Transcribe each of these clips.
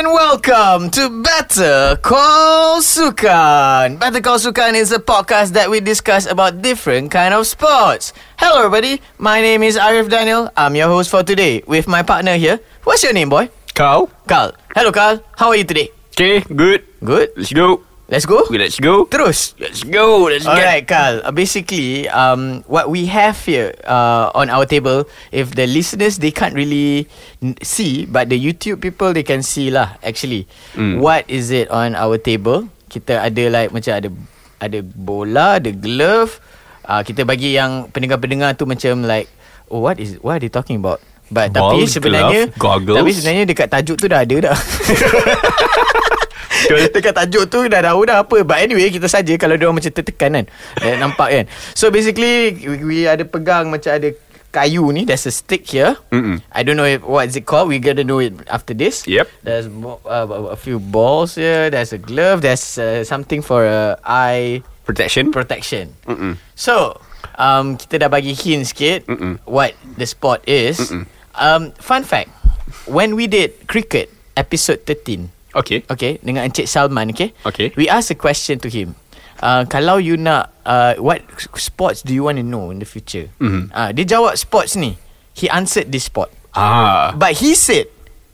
and welcome to Better Call Sukan. Better Call Sukan is a podcast that we discuss about different kind of sports. Hello everybody, my name is Arif Daniel. I'm your host for today with my partner here. What's your name, boy? Carl. Carl. Hello Carl, how are you today? Okay, good. Good. Let's go. Let's go. Okay, let's go. Terus. Let's go. Let's Alright, Carl. Uh, basically, um, what we have here uh, on our table, if the listeners they can't really n- see, but the YouTube people they can see lah. Actually, Mm. what is it on our table? Kita ada like macam ada ada bola, ada glove. Uh, kita bagi yang pendengar-pendengar tu macam like, oh what is what are they talking about? But tapi Ball, sebenarnya, glove, goggles. tapi sebenarnya dekat tajuk tu dah ada dah. Dekat tajuk tu dah tahu dah apa. But anyway kita saja Kalau dia macam tertekan kan. Eh, Nampak kan? So basically we, we ada pegang macam ada kayu ni. There's a stick here. Mm-mm. I don't know if, what is it called. We gotta know it after this. Yep. There's uh, a few balls here. There's a glove. There's uh, something for uh, eye Protection. protection. Mm-mm. So um, Kita dah bagi hint sikit Mm-mm. What the sport is. Mm-mm. um, Fun fact. When we did cricket Episode 13 Okay. Okay Dengan Encik Salman okay Okay. We asked a question to him uh, Kalau you nak uh, What sports do you want to know In the future Mhm. uh, Dia jawab sports ni He answered this sport Ah. But he said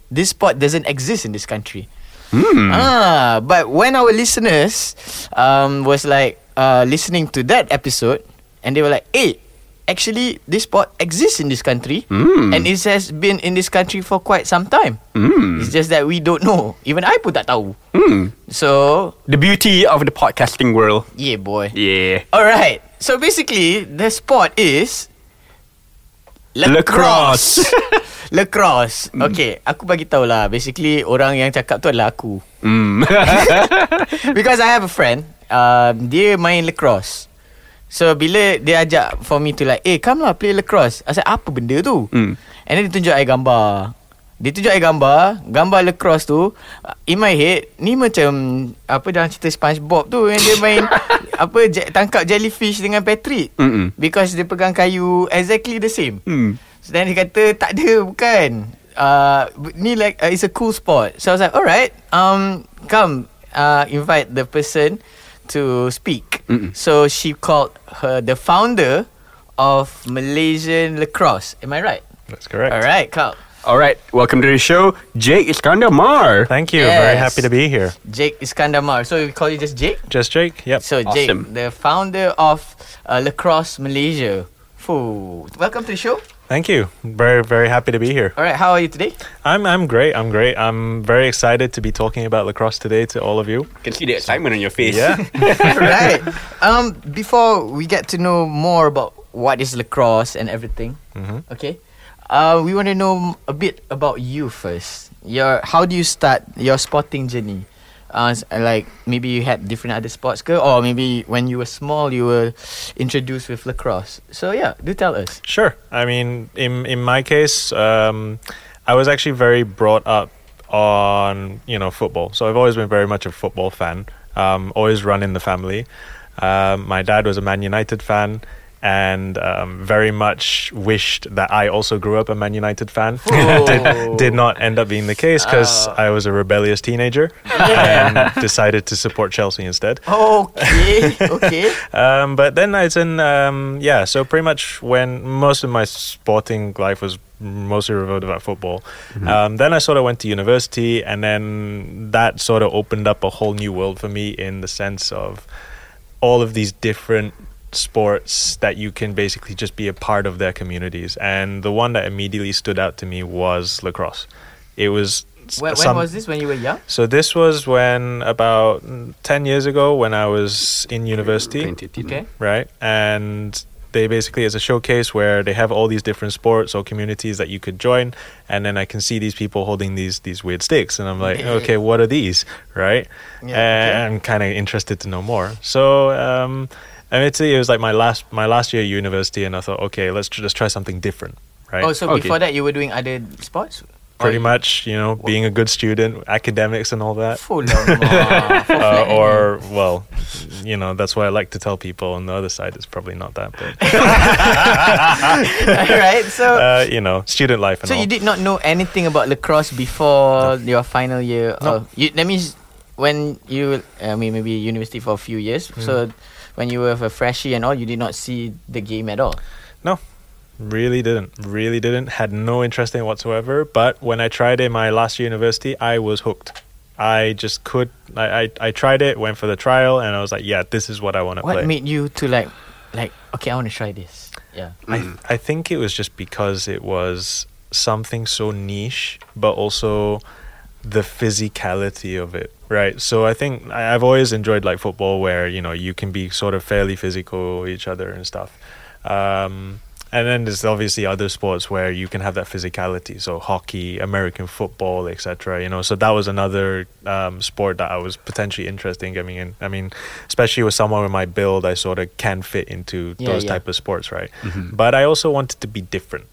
This sport doesn't exist in this country Hmm. Ah, But when our listeners um, Was like uh, Listening to that episode And they were like Hey Actually This sport exists in this country Hmm. And it has been in this country For quite some time Hmm. It's just that we don't know Even I pun tak tahu Hmm. So The beauty of the podcasting world. Yeah boy Yeah. Alright So basically The sport is Lacrosse. Lacrosse Okay Aku bagi tahu lah Basically Orang yang cakap tu adalah aku Hmm. Because I have a friend um, Dia main lacrosse So bila dia ajak For me to like Eh come lah play lacrosse. I said apa benda tu? Hmm. And then dia tunjuk I gambar. Dia tunjuk I gambar Gambar lacrosse tu uh, In my head Ni macam Apa dalam cerita Spongebob tu Yang dia main Apa je, Tangkap jellyfish dengan Patrick. Mm-mm. Because dia pegang kayu Exactly the same. Hmm. So then dia kata Tak ada bukan. Uh, Ni like uh, It's a cool sport. So I was like Alright um, Come uh, Invite the person To speak Mm-mm. So she called her The founder Of Malaysian lacrosse Am I right? That's correct. Alright Carl All right. Welcome to the show, Jake Iskandar Mar. Thank you. Very happy to be here. Jake Iskandar Mar. So we call you just Jake? Just Jake. Yep. So Jake The founder of uh, Lacrosse Malaysia Foo. Welcome to the show Thank you. Very very happy to be here. Alright how are you today? I'm I'm great. I'm great. I'm very excited to be talking about lacrosse today to all of you. Can see the excitement on your face. Yeah. right. Um, before we get to know more about what is lacrosse and everything, Mhm. okay, uh, we want to know a bit about you first. Your how do you start your sporting journey? Uh, like maybe you had different other sports, ke? or maybe when you were small you were introduced with lacrosse. So yeah, do tell us. Sure. I mean, in in my case, um, I was actually very brought up on you know football, so I've always been very much a football fan. Um, always run in the family. Um, my dad was a Man United fan. And um, very much wished that I also grew up a Man United fan. did, did not end up being the case because Oh. I was a rebellious teenager Yeah. and decided to support Chelsea instead. Okay, okay. Um, but then it's in um, yeah. So pretty much when most of my sporting life was mostly revolved about football. Um, then I sort of went to university, and then that sort of opened up a whole new world for me in the sense of all of these different sports that you can basically just be a part of their communities. And the one that immediately stood out to me was lacrosse. It was When, when was this? When you were young? so this was when about 10 years ago when I was in university Okay. right? And they basically it's a showcase where they have all these different sports or communities that you could join, and then I can see these people holding these these weird sticks, and I'm like, okay, what are these, right? Yeah, and okay. I'm kind of interested to know more. So. Um, I mean, it was like my last my last year at university, and I thought, okay, let's tr- just try something different, right? Oh, so Okay. before that you were doing other sports? pretty much, you know, being a good student, academics and all that. Full lama. Uh, or well, you know, that's what I like to tell people. On the other side, it's probably not that, but right. So, uh, you know, student life and so all. you did not know anything about lacrosse before your final year. No. Of, you, that means when you, I mean, maybe university for a few years. Hmm. So, when you were a freshie and all, you did not see the game at all. No, really didn't. Really didn't. Had no interest in it whatsoever. But when I tried it my last year university, I was hooked. I just could. I, I, I tried it, went for the trial, and I was like, yeah, this is what I want to play. What play. made you to like, like, okay, I want to try this. Yeah. I, mm. I think it was just because it was something so niche, but also the physicality of it, right? So I think I, I've always enjoyed like football, where you know you can be sort of fairly physical with each other and stuff. Um, and then there's obviously other sports where you can have that physicality. So hockey, American football, etc. You know, so that was another um, sport that I was potentially interested in getting in. I mean, especially with someone with my build, I sort of can fit into Yeah, those yeah. type of sports, right? But I also wanted to be different.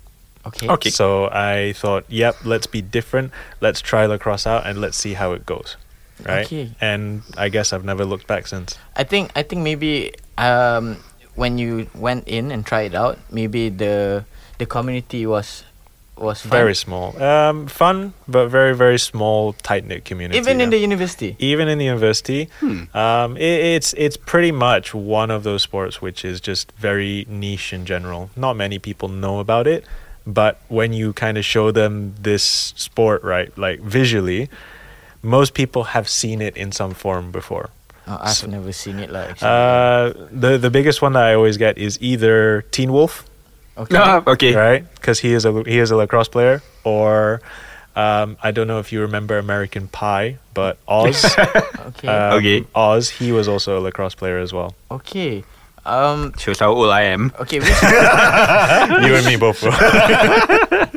Okay. Okay. So I thought, yep, let's be different. Let's try lacrosse out and let's see how it goes. Right. Okay. And I guess I've never looked back since. I think I think maybe um when you went in and tried it out, maybe the the community was was fun. Very small. Um, fun, but very, very small, tight knit community. even in the university. even in the university, Hmm. um, it, it's it's pretty much one of those sports which is just very niche in general. Not many people know about it, but when you kind of show them this sport, right, like visually, most people have seen it in some form before. Oh, I've So- never seen it like. Uh, the the biggest one that I always get is either Teen Wolf, okay. Ah, okay. right? Because he is a he is a lacrosse player, or um, I don't know if you remember American Pie, but Oz. Okay. Um, Okay. Oz, he was also a lacrosse player as well. okay. Um Shows how old I am. okay, which you and me both. bro.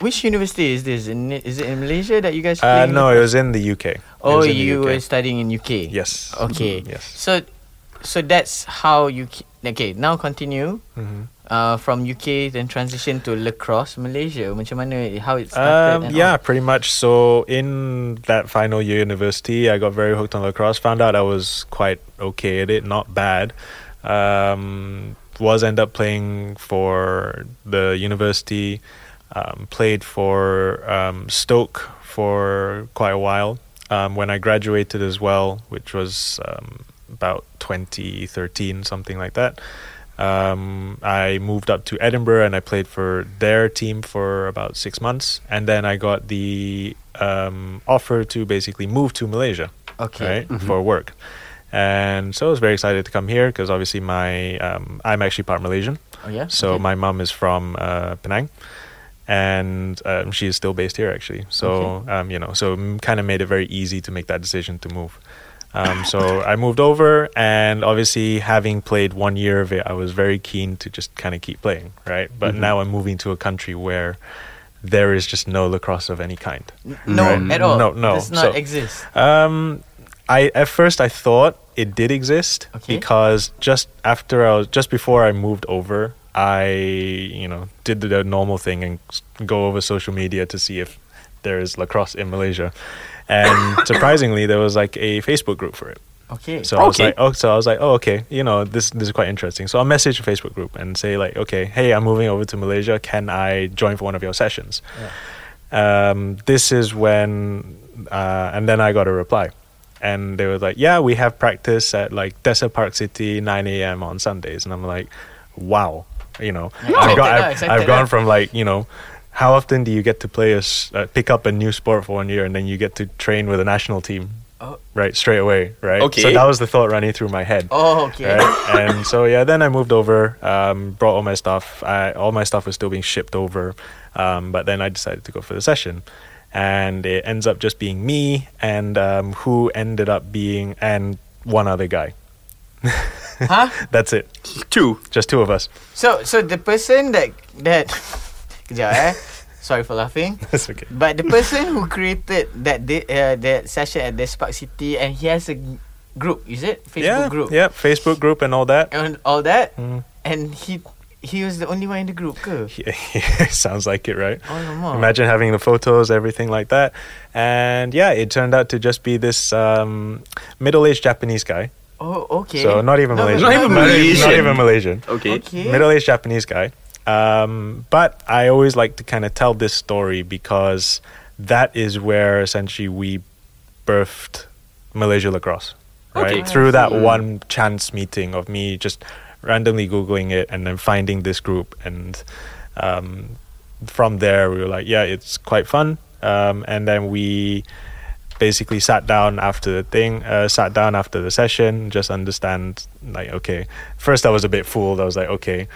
which university is this? In, is it in Malaysia that you guys uh, playing no, it was in the UK. It Oh, was in the you UK. were studying in UK. Yes. Okay. Yes. So so that's how you ki- okay, now continue Mhm. uh, from UK then transition to lacrosse Malaysia. Macam mana how it started? Um, and yeah, all? pretty much. So in that final year university, I got very hooked on lacrosse. Found out I was quite okay at it, not bad. Um, was end up playing for the university. Um, played for um, Stoke for quite a while. Um, when I graduated as well, which was um, about 2013, something like that. Um, I moved up to Edinburgh and I played for their team for about six months, and then I got the um, offer to basically move to Malaysia, Okay. right, for work. And so I was very excited to come here because obviously my um, I'm actually part Malaysian, Oh yeah. so Okay. my mum is from uh, Penang, and um, she is still based here actually. So um, you know, so kind of made it very easy to make that decision to move. Um, so I moved over, and obviously having played one year of it, I was very keen to just kind of keep playing, right? But Mhm. now I'm moving to a country where there is just no lacrosse of any kind. No Right. at all. No, no. Does not So- exist. Um, I at first I thought it did exist Okay. because just after I was just before I moved over, I you know did the normal thing and go over social media to see if there is lacrosse in Malaysia, and surprisingly there was like a Facebook group for it. Okay. So I was like, oh, so I was like, oh, okay, you know, this this is quite interesting. So I'll message a Facebook group and say like, okay, hey, I'm moving over to Malaysia. Can I join for one of your sessions? Um, this is when, uh, and then I got a reply, and they were like, yeah, we have practice at like Desa Park City, 9 a.m. on Sundays, and I'm like, wow, you know, Yeah, I've, got, I've, I've gone from like, you know. How often do you get to play a uh, pick up a new sport for one year and then you get to train with a national team Oh. right straight away right okay so that was the thought running through my head Oh, okay. right and so yeah then i moved over um, brought all my stuff I, all my stuff was still being shipped over um, but then i decided to go for the session and it ends up just being me and um, who ended up being and one other guy huh? that's it Two. just two of us So so the person that that Kejap eh. Sorry for laughing. that's okay But the person who created that da- uh, that session at Desa Park City and he has a group, is it? Facebook yeah group. yeah facebook group and all that And all that Mm. and he he was the only one in the group ke? Sounds like it, right? Alamak. Imagine having the photos, everything like that. And yeah, it turned out to just be this um, middle-aged Japanese guy. Oh, okay. So not even No, Malaysian. Not even Malaysian. Not Malaysian. even Malaysian. Okay. Okay. Middle-aged Japanese guy. Um, but I always like to kind of tell this story because that is where essentially we birthed Malaysia lacrosse. Right Okay. through that Mm. one chance meeting of me just randomly googling it and then finding this group. And um, from there we were like yeah it's quite fun. Um, and then we basically sat down after the thing uh, sat down after the session just understand like okay first i was a bit fooled. I was like okay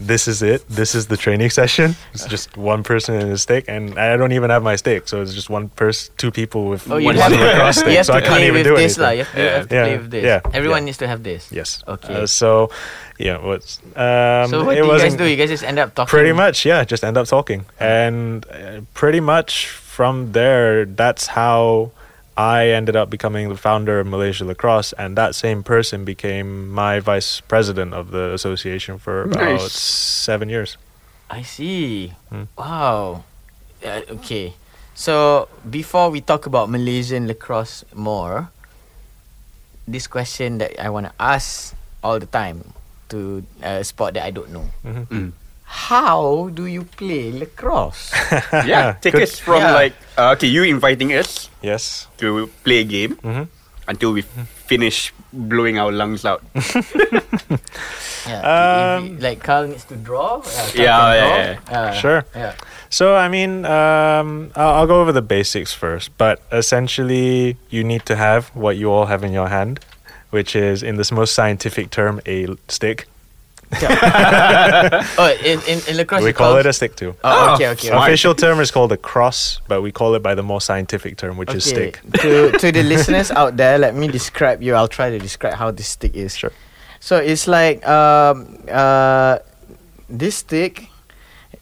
this is it this is the training session it's just one person in a stick and i don't even have my stick so it's just one person two people with Oh, you one have, lacrosse stick you have so to i can't play even with do this anything lah. You have to, you have to Yeah. play with this. Yeah. Everyone Yeah. needs to have this. yes Okay. Uh, so yeah what's um so what it do you guys do? You guys just end up talking. pretty much yeah just end up talking and uh, pretty much from there that's how i ended up becoming the founder of malaysia lacrosse and that same person became my vice president of the association for about Nice. seven years I see. Hmm. Wow. Uh, okay. So before we talk about Malaysian lacrosse more, this question that I want to ask all the time to a sport that I don't know. Mm. How do you play lacrosse? Yeah, take Good. us from Yeah. like uh, okay, you inviting us yes to play a game Mhm. until we finish blowing our lungs out. yeah. Um, if- if- like Carl needs to draw. Uh, Yeah, can yeah, draw. yeah. Uh, Sure. Yeah. So I mean, um, I'll, I'll go over the basics first. But essentially, you need to have what you all have in your hand, which is, in this most scientific term, a stick. Oh, in, in, in lacrosse we call call it a stick too. Oh, okay, okay. smart. Official term is called a cross, but we call it by the more scientific term, which is stick. to to the listeners out there, let me describe you. I'll try to describe how this stick is. Sure. So it's like um uh this stick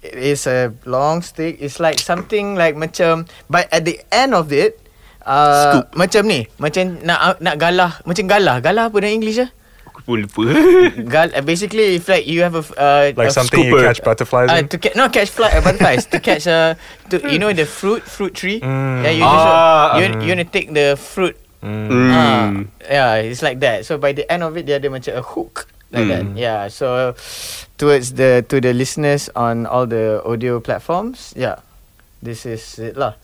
is a long stick. It's like something like macam but at the end of it uh, macam ni, macam nak nak galah, macam galah. Galah apa dalam English ah? Aku pun lupa. Gal uh, basically if like you have a f- uh, Like a something you catch butterflies Uh, in. to catch no catch fly uh, butterflies to catch uh to you know the fruit fruit tree Mm. yeah you just Ah, you you wanna take the fruit Mm. Mm. Ah, yeah, it's like that. So by the end of it, dia ada macam a hook like that. Mm. Yeah. So towards the to the listeners on all the audio platforms, yeah, this is it lah.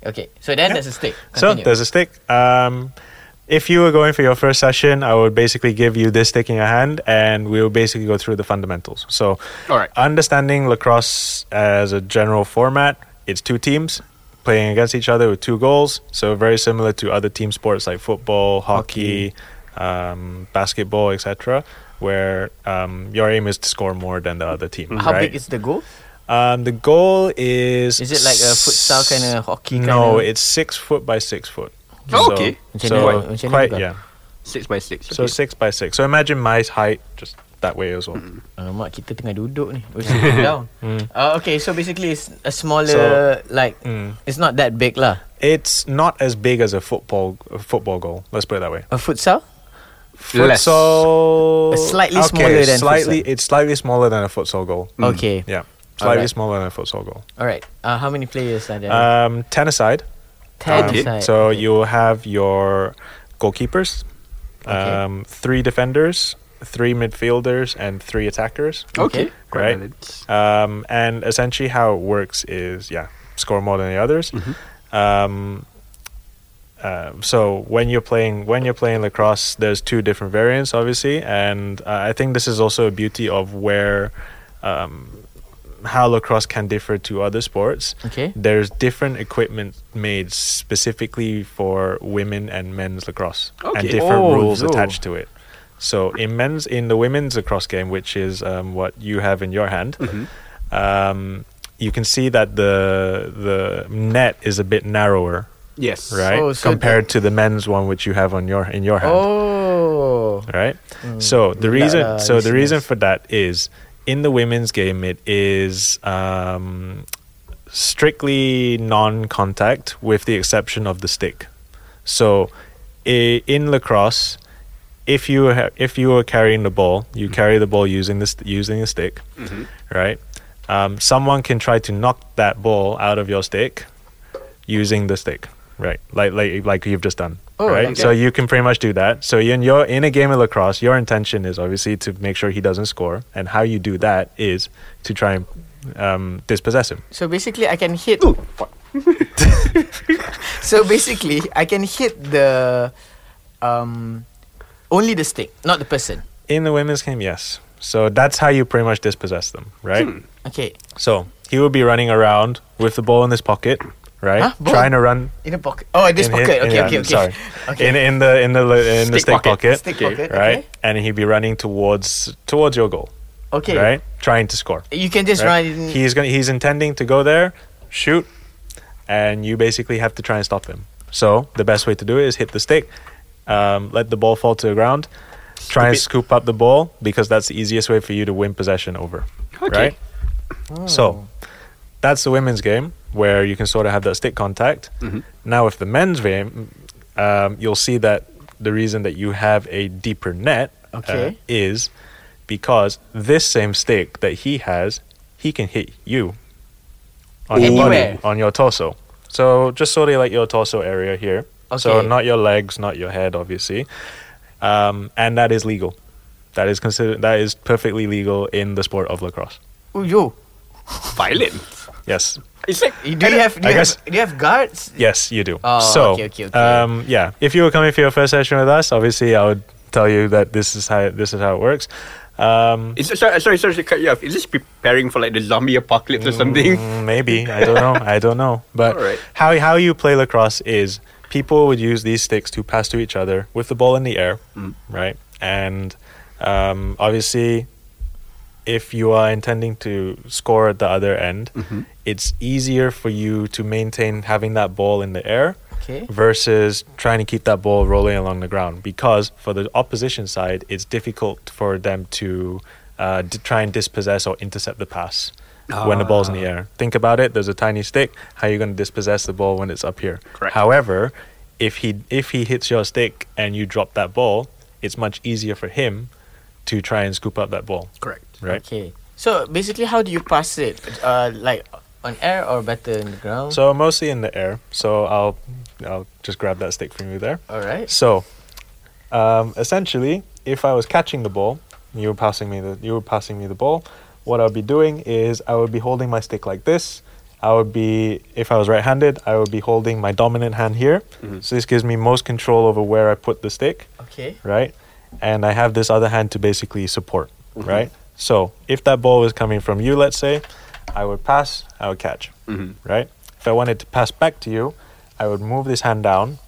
Okay. So then Yeah. there's a stick. So Continue. there's a stick. Um, if you were going for your first session, I would basically give you this stick in your hand, and we'll basically go through the fundamentals. So, All right. understanding lacrosse as a general format, it's two teams playing against each other with two goals. So very similar to other team sports like football, hockey, um, basketball, etc. Where um, your aim is to score more than the other team. how right? big is the goal? um, the goal is Is it like a futsal kind of hockey? no, kind of? it's six foot by six foot. Oh, okay. Macam So mana- macam mana quite juga? yeah. Six by six. So okay. six by six. So imagine my height just that way as well. Alamak, kita tengah duduk ni. We're sitting down. Mm. Uh, okay, so basically it's a smaller, So- like, Mm. it's not that big lah. It's not as big as a football a football goal. Let's put it that way. A futsal? Less. Futsal, Uh, sligtly okay, smaller than slightly. futsal. It's slightly smaller than a futsal goal. Mm. Okay. Yeah, slightly Alright. smaller than a futsal goal. All right. Uh, how many players are there? Um, ten aside. Ten okay. aside. So Okay. you will have your goalkeepers, Okay. um, three defenders, three midfielders, and three attackers. okay. okay. Right. Um, and essentially, how it works is, yeah, score more than the others. Mhm. Um, uh, so when you're playing when you're playing lacrosse, there's two different variants, obviously, and uh, I think this is also a beauty of where um, how lacrosse can differ to other sports. Okay. There's different equipment made specifically for women and men's lacrosse, and different Oh, rules so- attached to it. So in men's in the women's lacrosse game, which is um, what you have in your hand, Mhm. um, you can see that the the net is a bit narrower, Yes. right, Oh, so compared to the men's one which you have on your in your hand, Oh. right? Mm. So the reason so the reason for that is in the women's game it is um, strictly non-contact with the exception of the stick. So in lacrosse, if you ha- if you are carrying the ball, you carry the ball using this using a stick, right? Um, someone can try to knock that ball out of your stick using the stick, right? Like like like you've just done, Oh, right? like so you can pretty much do that. So in your in a game of lacrosse, your intention is obviously to make sure he doesn't score, and how you do that is to try and um, dispossess him. So basically, I can hit. so basically, I can hit the um only the stick, not the person. In the women's game, yes. So that's how you pretty much dispossess them, right? Okay, So he will be running around with the ball in his pocket, right? Huh? Trying to run. in a pocket. Oh, in this in his- pocket. in- okay, yeah, okay, okay. Sorry. Okay. In in the in the in the Stick stick pocket. Stick pocket. right? Okay. And he'd be running towards towards your goal, Okay. right? Trying to score. You can just right? run. He's gonna. he's intending to go there, shoot, and you basically have to try and stop him. So the best way to do it is hit the stick, um, let the ball fall to the ground, try and scoop up the ball because that's the easiest way for you to win possession over. Okay. Right? So that's the women's game where you can sort of have that stick contact. Mhm. Now with the men's game, um, you'll see that the reason that you have a deeper net uh, is because this same stick that he has, he can hit you on your body, on your torso. So just sort of like your torso area here. So not your legs, not your head, obviously. Um, and that is legal. That is considered. That is perfectly legal in the sport of lacrosse. Oh, yo. Violent. Yes, It's like Do you have? Do I you guess- have, do you have guards? yes, you do. Oh, so, okay, okay, okay. Um, yeah, if you were coming for your first session with us, obviously I would tell you that this is how this is how it works. Um, Is, sorry, sorry, sorry to cut you off. Is this preparing for like the zombie apocalypse or something? Mm, maybe I don't know. I don't know. But Alright. how how you play lacrosse is people would use these sticks to pass to each other with the ball in the air, Mm. right? And um, obviously, if you are intending to score at the other end, Mhm. It's easier for you to maintain having that ball in the air Okay. versus trying to keep that ball rolling along the ground because for the opposition side it's difficult for them to uh, d- try and dispossess or intercept the pass when the ball's in the air think about it there's a tiny stick how are you going to dispossess the ball when it's up here Correct. however if he if he hits your stick and you drop that ball it's much easier for him to try and scoop up that ball Correct. right Okay. So basically, how do you pass it? Uh, like on air or better in the ground? so mostly in the air so i'll i'll just grab that stick from you there all right. So, um, essentially, if I was catching the ball, you were passing me the you were passing me the ball. What I'd be doing is I would be holding my stick like this. I would be, if I was right-handed, I would be holding my dominant hand here. Mhm. So this gives me most control over where I put the stick, Okay. right? And I have this other hand to basically support, right? So if that ball was coming from you, let's say, I would pass, I would catch Mhm. right? If I wanted to pass back to you, I would move this hand down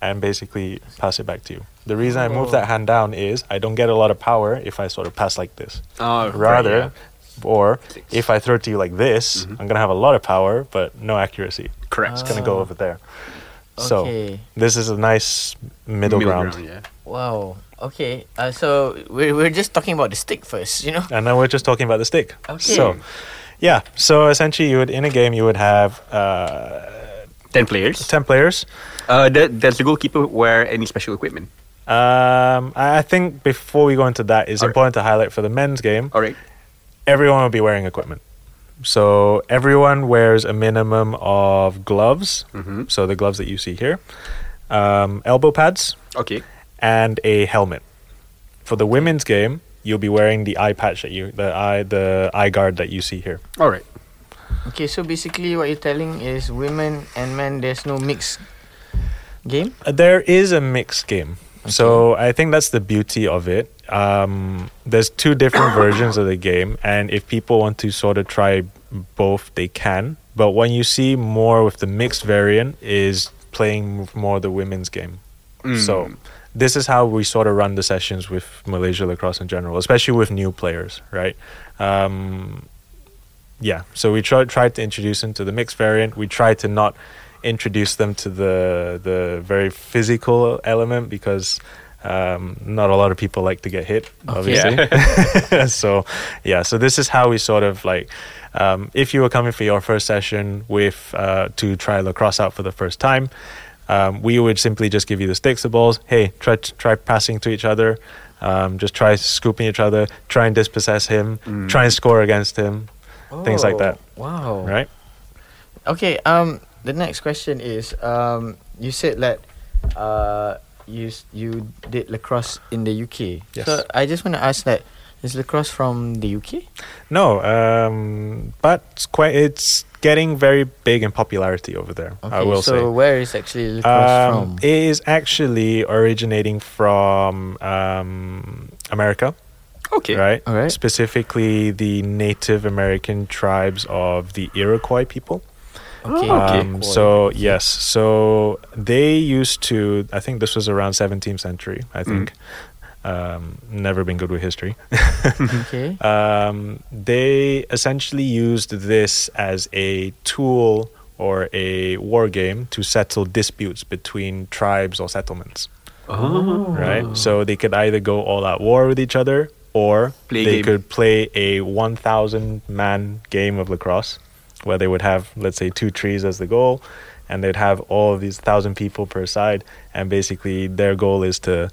and basically pass it back to you. The reason I move Oh. that hand down is I don't get a lot of power if I sort of pass like this. Oh, Rather, right, or Six. if I throw it to you like this, Mhm. I'm going to have a lot of power, but no accuracy. yeah. correct. It's going to go Ah. over there. Okay. So this is a nice middle, ground. ground yeah. Wow. Okay. Uh, so we're we're just talking about the stick first, you know. And now we're just talking about the stick. Okay. So, yeah. So essentially, you would in a game you would have uh, Ten players. ten players. Uh, th- does the goalkeeper wear any special equipment? Um, I I think before we go into that, it's Alright. important to highlight for the men's game, All right. everyone will be wearing equipment. So everyone wears a minimum of gloves. Mhm. So the gloves that you see here, um, elbow pads, Okay. and a helmet. For the women's game, you'll be wearing the eye patch that you, the eye, the eye guard that you see here. All right. Okay. So basically, what you're telling is women and men. There's no mixed game. Uh, There is a mixed game. So I think that's the beauty of it. Um, there's two different versions of the game, and if people want to sort of try both, they can. But when you see more with the mixed variant, is playing more the women's game. So this is how we sort of run the sessions with Malaysia lacrosse in general, especially with new players, right? Um, yeah, so we try tried to introduce them to the mixed variant. We tried to not introduce them to the the very physical element because um, not a lot of people like to get hit, obviously. so yeah, so this is how we sort of like. Um, if you were coming for your first session with uh, to try lacrosse out for the first time, Um, we would simply just give you the sticks, the balls. Hey, try try passing to each other. Um, just try scooping each other. Try and dispossess him. Mm. Try and score against him. Things like Oh, that. Wow. Right? Okay. Um, the next question is um, you said that uh, you you did lacrosse in the UK. Yes. So I just want to ask that is lacrosse from the UK? No, um, but it's quite. It's getting very big in popularity over there. Okay. I will so say. where is actually lacrosse Um, from? it is actually originating from um, America, Okay. right? All right. Specifically, the Native American tribes of the Iroquois people. Okay. okay. Um, so yes, so they used to. I think this was around 17th century. I think. Um, never been good with history. okay. um, they essentially used this as a tool or a war game to settle disputes between tribes or settlements. Oh. Right, so they could either go all out war with each other, or Play they game. could play a 1,000 man game of lacrosse, where they would have, let's say, two trees as the goal, and they'd have all of these thousand people per side, and basically their goal is to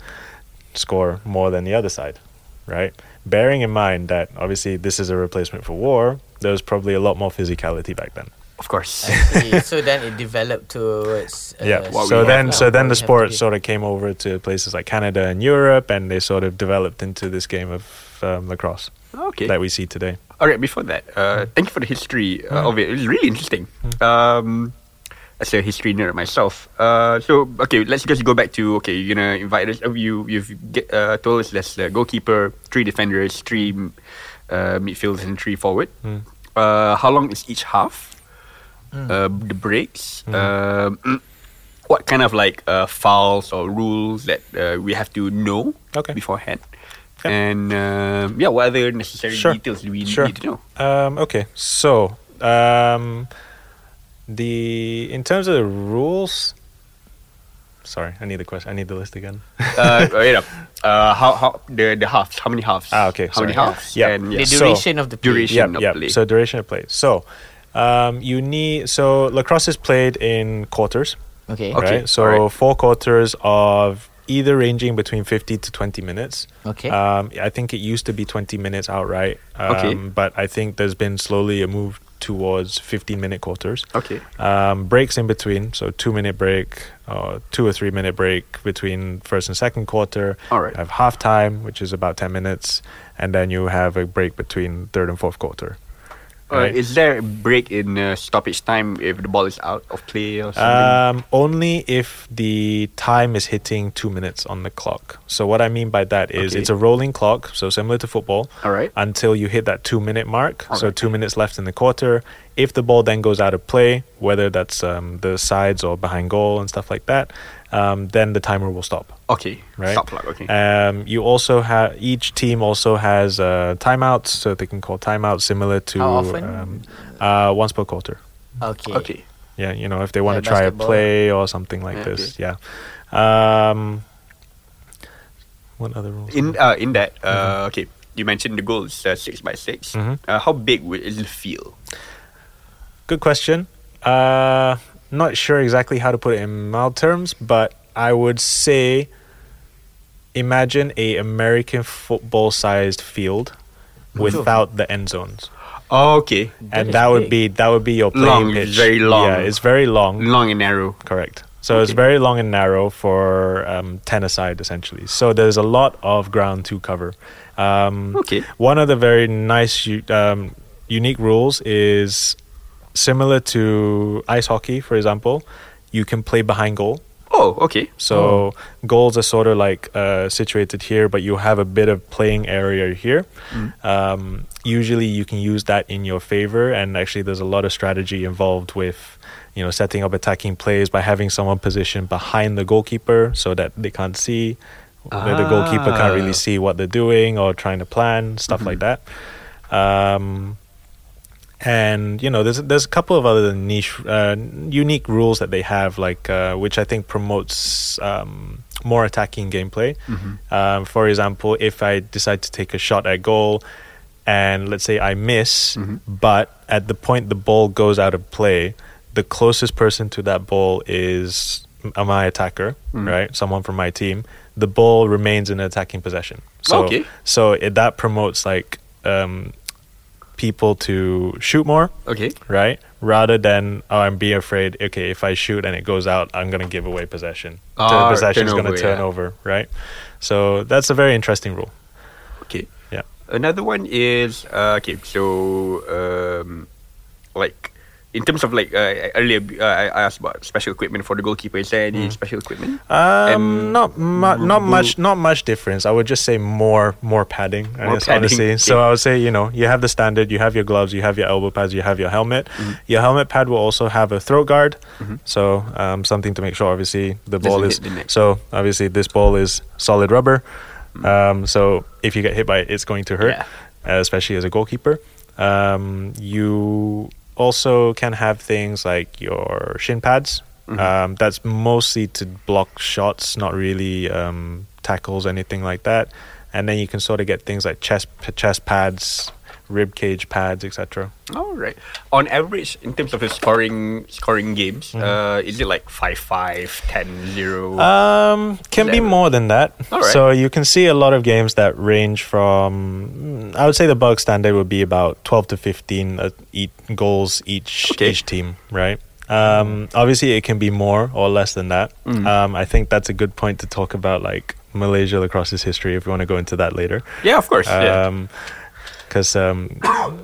score more than the other side, right? Bearing in mind that obviously this is a replacement for war, there was probably a lot more physicality back then. Of course. So then it developed towards. Uh, yeah. what So then, have so then the sport sort of came over to places like Canada and Europe, and they sort of developed into this game of um, lacrosse okay. that we see today. All right. Before that, uh, thank you for the history uh, Mm. of it. It was really interesting. Um, as a history nerd myself, uh, so okay, let's just go back to okay. You're gonna invite us. uh, You you've get, uh, told us there's the goalkeeper, three defenders, three uh, midfielders, and three forward. Mm. Uh, how long is each half? Mm. Uh, the breaks. Mm. Mm, what kind of like uh, fouls or rules that uh, we have to know Okay. beforehand? Yeah. And um, yeah, what other necessary Sure. details do we Sure. need to know? Um, okay, so um, the in terms of the rules. Sorry, I need the question. I need the list again. uh, wait up. Uh, how how the the halves? How many halves? Ah, okay, How many halves? Yeah. And, The yeah. So- duration of the play. duration. yeah, of yeah. play. So duration of play. So um, you need so lacrosse is played in quarters, Okay. Okay. right? So alright. four quarters of either ranging between fifty to twenty minutes. Okay. Um, I think it used to be 20 minutes outright. Um, Okay. But I think there's been slowly a move towards 15 minute quarters. okay. Um, breaks in between, so two minute break, or two or three minute break between first and second quarter. All right. You have half time, which is about 10 minutes, and then you have a break between third and fourth quarter. Uh, is there a break in uh, stoppage time if the ball is out of play or something? Um, only if the time is hitting two minutes on the clock. So what I mean by that is Okay. it's a rolling clock, so similar to football. All right. until you hit that two minute mark. So Alright. two minutes left in the quarter. If the ball then goes out of play, whether that's um, the sides or behind goal and stuff like that, um, then the timer will stop. Okay. Right. Stop clock. Okay. Um, you also have each team also has uh, timeouts, so they can call timeouts similar to How often? Um, uh, once per quarter. okay. okay. Yeah, you know if they want Yeah, to try a play or something like Yeah, this. Yeah. Um, what other rules? In uh, in that uh, Mm-hmm. okay, you mentioned the goal is uh, six by 6 Mhm. Uh, how big wi- is the field? Good question. Uh, not sure exactly how to put it in mild terms, but I would say imagine a American football sized field without the end zones. Oh, okay. That and is that would be that would be your playing Long, pitch. very long. Yeah, it's very long. Long and narrow. Correct. So it's very long and narrow for um, ten aside essentially. So there's a lot of ground to cover. Um, Okay. one of the very nice, um, unique rules is similar to ice hockey, for example. You can play behind goal. Oh, okay. So goals are sort of like uh, situated here, but you have a bit of playing area here. Um, usually, you can use that in your favor, and actually, there's a lot of strategy involved with, you know, setting up attacking plays by having someone positioned behind the goalkeeper so that they can't see. that The goalkeeper can't really Ah. see what they're doing or trying to plan stuff like that. Um, and you know, there's there's a couple of other niche, uh, unique rules that they have, like uh, which I think promotes um, more attacking gameplay. Um, for example, if I decide to take a shot at goal, and let's say I miss, Mhm. but at the point the ball goes out of play, the closest person to that ball is my attacker, Mm. right, someone from my team, the ball remains in attacking possession. So, Okay. so it, that promotes like um, people to shoot more, Okay. right? Rather than oh, I'm being afraid. Okay, if I shoot and it goes out, I'm gonna give away possession. Ah, the possession is gonna turn yeah. over, right? So that's a very interesting rule. Okay. Yeah. Another one is uh, okay. So um, like in terms of like uh, earlier, uh, I asked about special equipment for the goalkeeper. Is there any special equipment? Um, not mu- not much, not much difference. I would just say more, more padding. I More guess, padding, honestly. So. I would say, you know, you have the standard, you have your gloves, you have your elbow pads, you have your helmet. Mm-hmm. Your helmet pad will also have a throat guard, so um, something to make sure, obviously, the ball Doesn't is. the. So obviously, this ball is solid rubber. Mm. Um, so if you get hit by it, it's going to hurt, Yeah. uh, especially as a goalkeeper. Um, you also can have things like your shin pads. Mm-hmm. Um, that's mostly to block shots, not really um, tackles, anything like that. And then you can sort of get things like chest chest pads, rib cage pads, etc. All right. On average, in terms of the scoring scoring games, uh, is it like 5-5, 10-0? Um, can be more than that. Alright. So you can see a lot of games that range from. mm, I would say the bug standard would be about twelve to fifteen uh, each goals each Okay. each team, right? Um, obviously, it can be more or less than that. Mm. Um, I think that's a good point to talk about, like Malaysia lacrosse's history. If we want to go into that later, yeah, of course. yeah. Because um,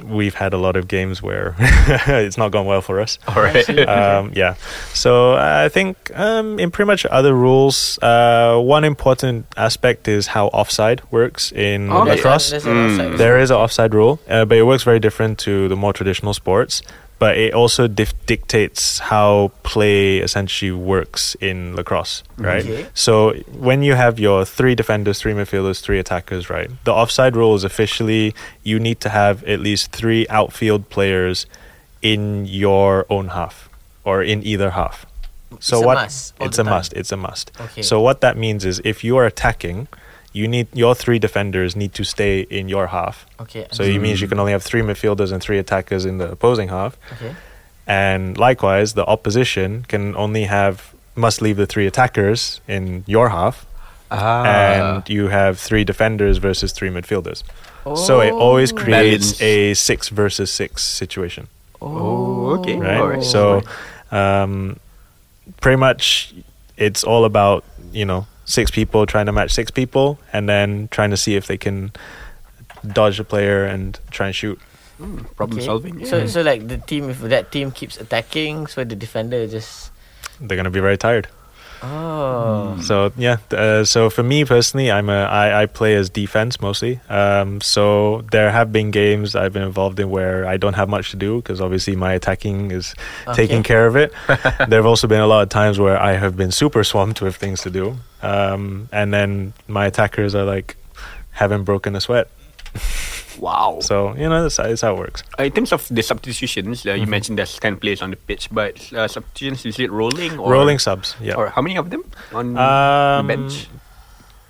we've had a lot of games where it's not gone well for us. All right. um, yeah. So I think um, in pretty much other rules, uh, one important aspect is how offside works in Oh, lacrosse. a- there's an Mm. offside. There is an offside rule, uh, but it works very different to the more traditional sports. But it also dif- dictates how play essentially works in lacrosse, mm-hmm. right? Okay. So when you have your three defenders, three midfielders, three attackers, right? The offside rule is officially you need to have at least three outfield players in your own half or in either half. So It's a what? must it's a time. must. It's a must. Okay. So what that means is if you are attacking, you need your three defenders need to stay in your half. Okay. So it means you can only have three midfielders and three attackers in the opposing half. Okay. And likewise, the opposition can only have must leave the three attackers in your half, Ah. and you have three defenders versus three midfielders. So it always Oh. creates Balance. a six versus six situation, Oh, okay. right? Alright. So, um, pretty much, it's all about you know six people trying to match six people, and then trying to see if they can dodge a player and try and shoot. Hmm, problem Okay. solving. So yeah. so like the team if that team keeps attacking, so the defender just They're gonna be very tired. Oh So yeah, uh, so for me personally, I'm a I, I play as defense mostly. Um, so there have been games I've been involved in where I don't have much to do because obviously my attacking is taking care of it. there have also been a lot of times where I have been super swamped with things to do, um, and then my attackers are like haven't broken a sweat. wow. So you know that's, that's how it works. Uh, in terms of the substitutions, uh, you Mm-hmm. mentioned there's 10 players on the pitch, but uh, substitutions, is it rolling? Or, Rolling subs, yeah. Or how many of them on Um, the bench?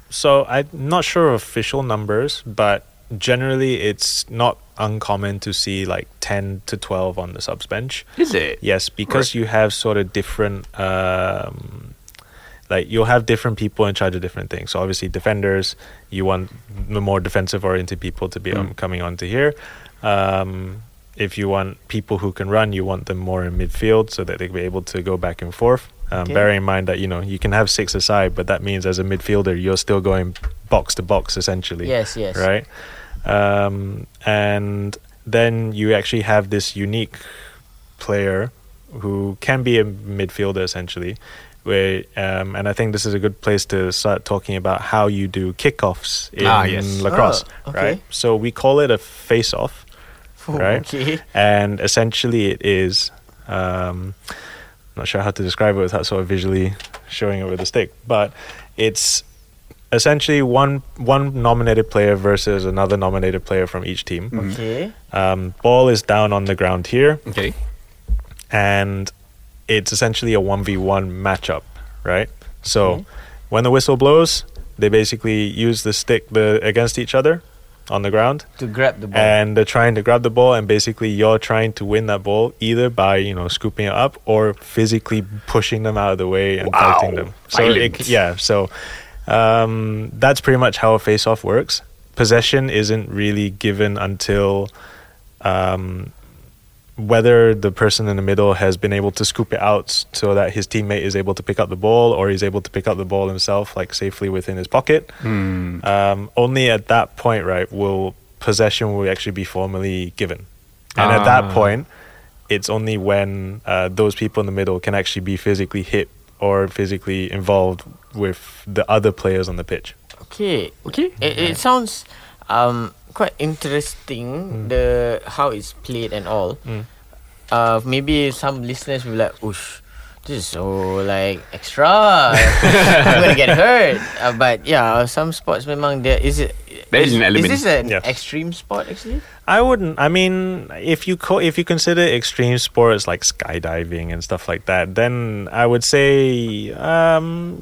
So I'm not sure of official numbers, but generally it's not uncommon to see like 10 to 12 on the subs bench. Is it? Yes, because you have sort of different um like you'll have different people in charge of different things. So obviously defenders, you want the more defensive oriented people to be um, Mm. coming onto here. Um if you want people who can run, you want them more in midfield so that they can be able to go back and forth. Um, Okay. Bearing in mind that you know you can have six aside, but that means as a midfielder you're still going box to box essentially yes yes right? Um, and then you actually have this unique player who can be a midfielder essentially. Where um, and I think this is a good place to start talking about how you do kickoffs in Ah, yes. lacrosse, Oh, okay. right? So we call it a face-off, Oh, right? okay and essentially it is. Um, not sure how to describe it without sort of visually showing it with a stick, but it's essentially one one nominated player versus another nominated player from each team. Mhm. okay Um, ball is down on the ground here, Okay. and it's essentially a one v one matchup, right? So Okay. when the whistle blows, they basically use the stick the against each other, on the ground To grab the ball. and they're trying to grab the ball and basically you're trying to win that ball either by you know scooping it up or physically pushing them out of the way and Wow. fighting them so it, yeah so um, that's pretty much how a face off works possession isn't really given until um, whether the person in the middle has been able to scoop it out so that his teammate is able to pick up the ball or he's able to pick up the ball himself like safely within his pocket Hmm. um, only at that point, right, will possession will actually be formally given. And at that Ah. point, it's only when uh, those people in the middle can actually be physically hit or physically involved with the other players on the pitch. Okay. Okay. It, it sounds um quite interesting the how it's played and all. Mm. Uh, maybe some listeners will be like, "Oosh, this is so like extra. I'm gonna get hurt." Uh, but yeah, some sports memang there is it. There is an element. Is this an Yeah. extreme sport actually? I wouldn't. I mean, if you co- if you consider extreme sports like skydiving and stuff like that, then I would say um,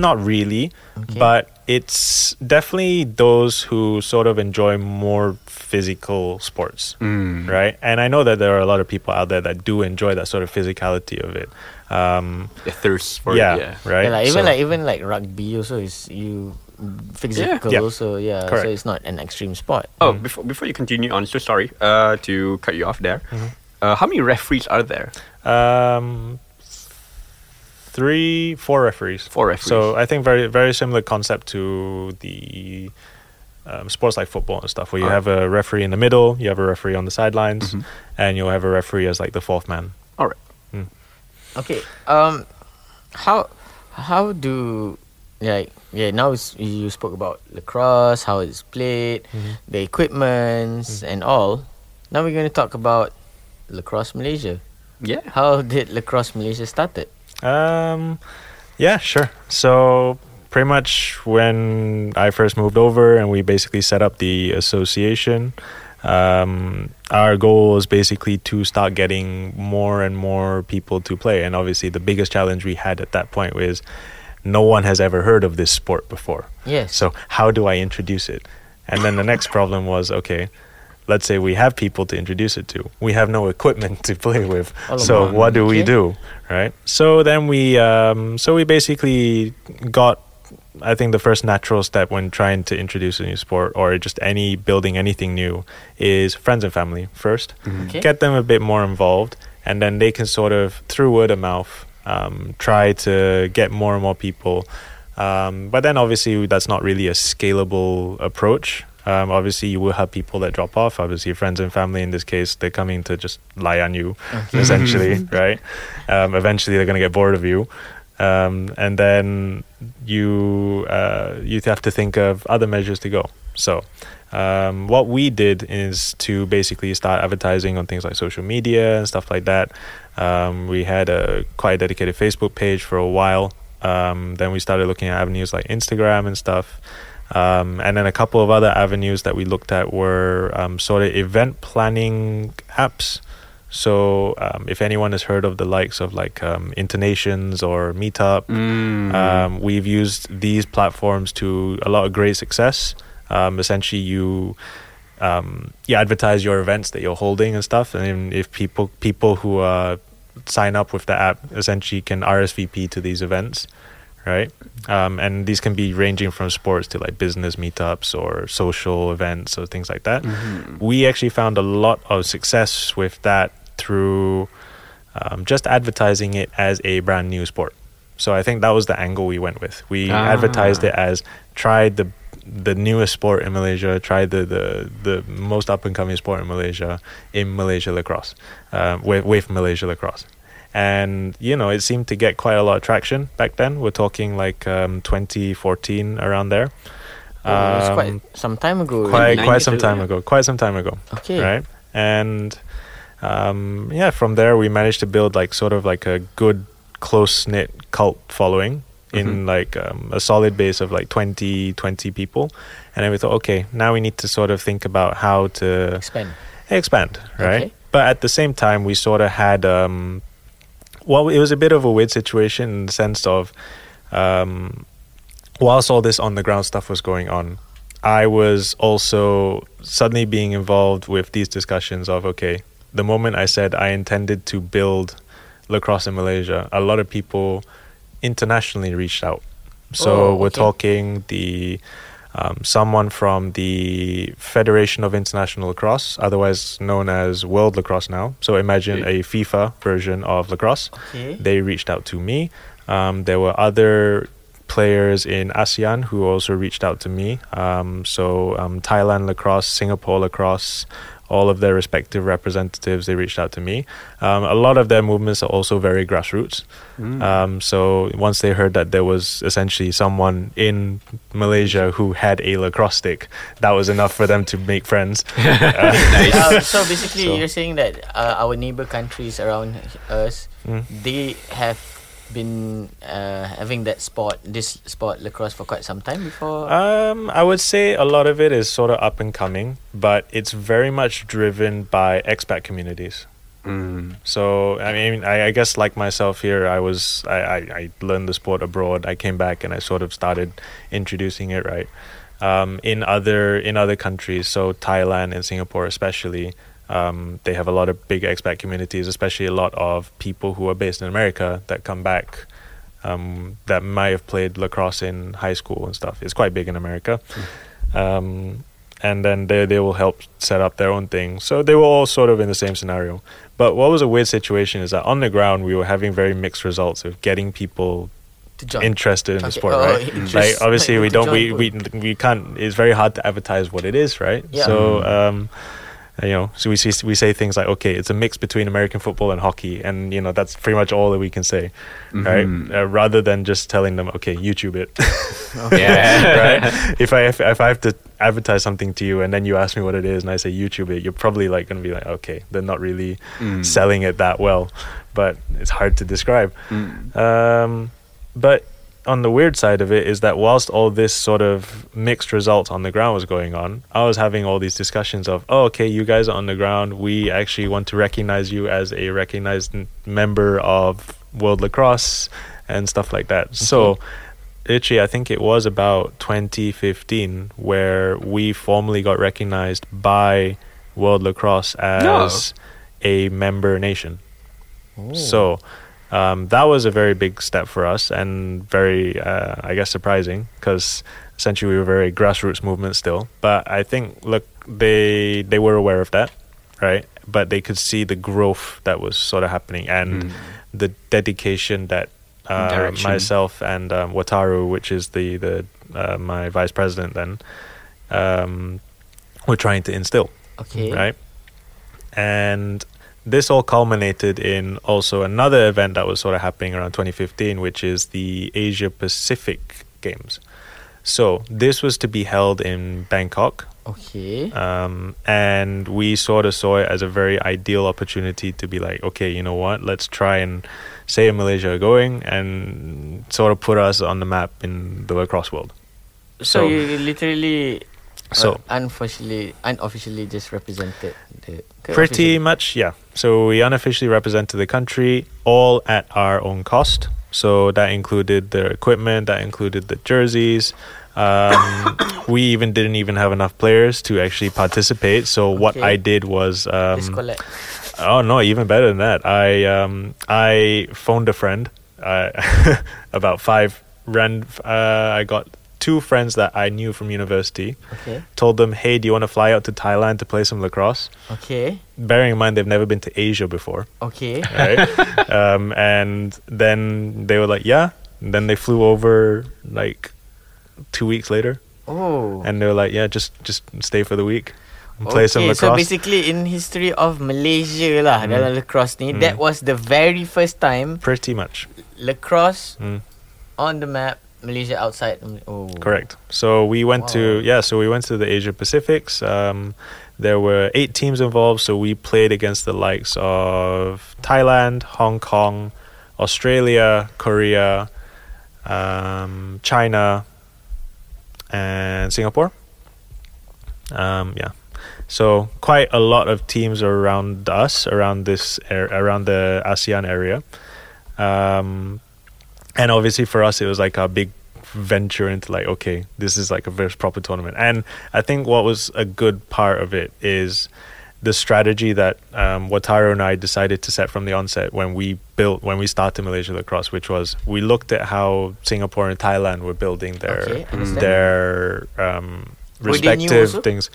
not really. Okay. But it's definitely those who sort of enjoy more physical sports, Mm. right? And I know that there are a lot of people out there that do enjoy that sort of physicality of it. Um, The thirst for yeah, it. Yeah. right. Yeah, like, even So- like even like rugby also is you physical Yeah. also yeah. Correct. So it's not an extreme sport. Oh, before before you continue on, so sorry uh, to cut you off there. Mm-hmm. Uh, how many referees are there? Um, three, four referees. Four referees. So I think very, very similar concept to the um, sports like football and stuff, where you Alright. have a referee in the middle, you have a referee on the sidelines, Mhm. and you'll have a referee as like the fourth man. All right. Okay. Um, how how do like yeah now you spoke about lacrosse, how it's played, the equipments and all. Now we're going to talk about lacrosse Malaysia. Yeah. How did lacrosse Malaysia started? Um, yeah, sure. So pretty much when I first moved over and we basically set up the association, um, our goal is basically to start getting more and more people to play. And obviously, the biggest challenge we had at that point was no one has ever heard of this sport before. Yes. So how do I introduce it? And then the next problem was okay, let's say we have people to introduce it to. We have no equipment to play with. so what do we do? Right? So then we um, so we basically got I think the first natural step when trying to introduce a new sport or just any building anything new is friends and family first. Okay. Get them a bit more involved and then they can sort of through word of mouth um, try to get more and more people um, but then obviously that's not really a scalable approach. Um, obviously, you will have people that drop off. Obviously, friends and family in this case, they're coming to just lie on you, essentially, right? Um, eventually, they're going to get bored of you, um, and then you uh, you have to think of other measures to go. So, um, what we did is to basically start advertising on things like social media and stuff like that. Um, we had a quite dedicated Facebook page for a while. Um, then we started looking at avenues like Instagram and stuff. Um, and then a couple of other avenues that we looked at were um, sort of event planning apps. So um, if anyone has heard of the likes of like um, InterNations or Meetup, Mm. um, we've used these platforms to a lot of great success. Um, essentially, you um, you advertise your events that you're holding and stuff, and if people people who uh, sign up with the app essentially can RSVP to these events, right? Um, and these can be ranging from sports to like business meetups or social events or things like that. We actually found a lot of success with that through um, just advertising it as a brand new sport. So I think that was the angle we went with. We Ah. advertised it as tried the the newest sport in Malaysia, tried the the, the most up and coming sport in Malaysia in Malaysia lacrosse, uh, with with Malaysia lacrosse, and you know it seemed to get quite a lot of traction back then. We're talking like um, 2014 around there. Oh, it was Um, quite some time ago. quite quite some time yeah. ago. Quite some time ago Okay. right? And um, yeah, from there we managed to build like sort of like a good close knit cult following in like um, a solid base of like 20, 20 people. And then we thought, okay, now we need to sort of think about how to Expand. expand, right? Okay. But at the same time, we sort of had, um, well, it was a bit of a weird situation in the sense of, um, whilst all this on the ground stuff was going on, I was also suddenly being involved with these discussions of okay, the moment I said I intended to build lacrosse in Malaysia, a lot of people internationally reached out. So Oh, we're talking the um, someone from the Federation of International Lacrosse, otherwise known as World Lacrosse now. So imagine Okay. a FIFA version of lacrosse. Okay. They reached out to me. Um, there were other players in ASEAN who also reached out to me. Um, so um, Thailand lacrosse, Singapore lacrosse, all of their respective representatives, they reached out to me. Um, a lot of their movements are also very grassroots. Mm. Um, so once they heard that there was essentially someone in Malaysia who had a lacrosse stick, that was enough for them to make friends. Uh, so basically, So- you're saying that uh, our neighbor countries around us, Mm. they have been uh, having that sport, this sport lacrosse for quite some time before. Um, I would say a lot of it is sort of up and coming, but it's very much driven by expat communities. Mm. So I mean, I, I guess like myself here, I was I, I, I learned the sport abroad. I came back and I sort of started introducing it right. Um, in other in other countries, so Thailand and Singapore especially, um, they have a lot of big expat communities, especially a lot of people who are based in America that come back. Um, that might have played lacrosse in high school and stuff. It's quite big in America. Um, and then they they will help set up their own thing. So they were all sort of in the same scenario. But what was a weird situation is that on the ground we were having very mixed results of getting people to interested in the Okay. sport, Oh, right? interest- Like obviously we don't we, we we can't. It's very hard to advertise what it is, right? Yeah. So um, you know, so we see, we say things like, okay, it's a mix between American football and hockey, and you know that's pretty much all that we can say, right? Mhm. Uh, rather than just telling them, okay, YouTube it. Yeah. right? If I if, if I have to advertise something to you and then you ask me what it is and I say YouTube it, you're probably like going to be like, okay, they're not really Mm. selling it that well, but it's hard to describe. Mm. Um, but on the weird side of it is that whilst all this sort of mixed results on the ground was going on, I was having all these discussions of, oh, okay, you guys are on the ground. We actually want to recognize you as a recognized member of World Lacrosse and stuff like that. Mm-hmm. So, literally, I think it was about 2015 where we formally got recognized by World Lacrosse as a member nation. Oh. So um, that was a very big step for us and very, uh, I guess, surprising because essentially we were a very grassroots movement still. But I think, look, they they were aware of that, right? But they could see the growth that was sort of happening and Mm. the dedication that uh, myself and um, Wataru, which is the the uh, my vice president then, um, were trying to instill okay. right? And this all culminated in also another event that was sort of happening around 2015, which is the Asia Pacific Games. So this was to be held in Bangkok, Okay. um, and we sort of saw it as a very ideal opportunity to be like, okay, you know what? Let's try and say Malaysia are going and sort of put us on the map in the lacrosse world. so, so- you literally, So unofficially, unofficially just represented the. Pretty much, yeah. So we unofficially represented the country all at our own cost. So that included the equipment, that included the jerseys. Um, we even didn't even have enough players to actually participate. So what I did was, um, oh no, even better than that. I um, I phoned a friend. Uh, about five ran. Uh, I got two friends that I knew from university. Okay. Told them, hey, do you want to fly out to Thailand to play some lacrosse? Okay. bearing in mind they've never been to Asia before, Okay. right? um, and then they were like, yeah. And then they flew over like two weeks later, Oh. and they were like, yeah, just just stay for the week and play some okay, so lacrosse. basically in history of Malaysia lah Mm. dalam lacrosse ni, Mm. that was the very first time Pretty much, lacrosse Mm, on the map. Malaysia outside. Oh. correct. So we went to yeah, so we went to the Asia Pacifics. Um, there were eight teams involved, so we played against the likes of Thailand, Hong Kong, Australia, Korea, um, China, and Singapore. Um, yeah, so quite a lot of teams around us, around this, ar- around the ASEAN area, um, and obviously for us it was like our big venture into like okay this is like a very proper tournament and i think what was a good part of it is the strategy that um, Wataru and I decided to set from the onset when we built when we started Malaysia lacrosse, which was we looked at how Singapore and Thailand were building their Okay, their um, Were they respective things.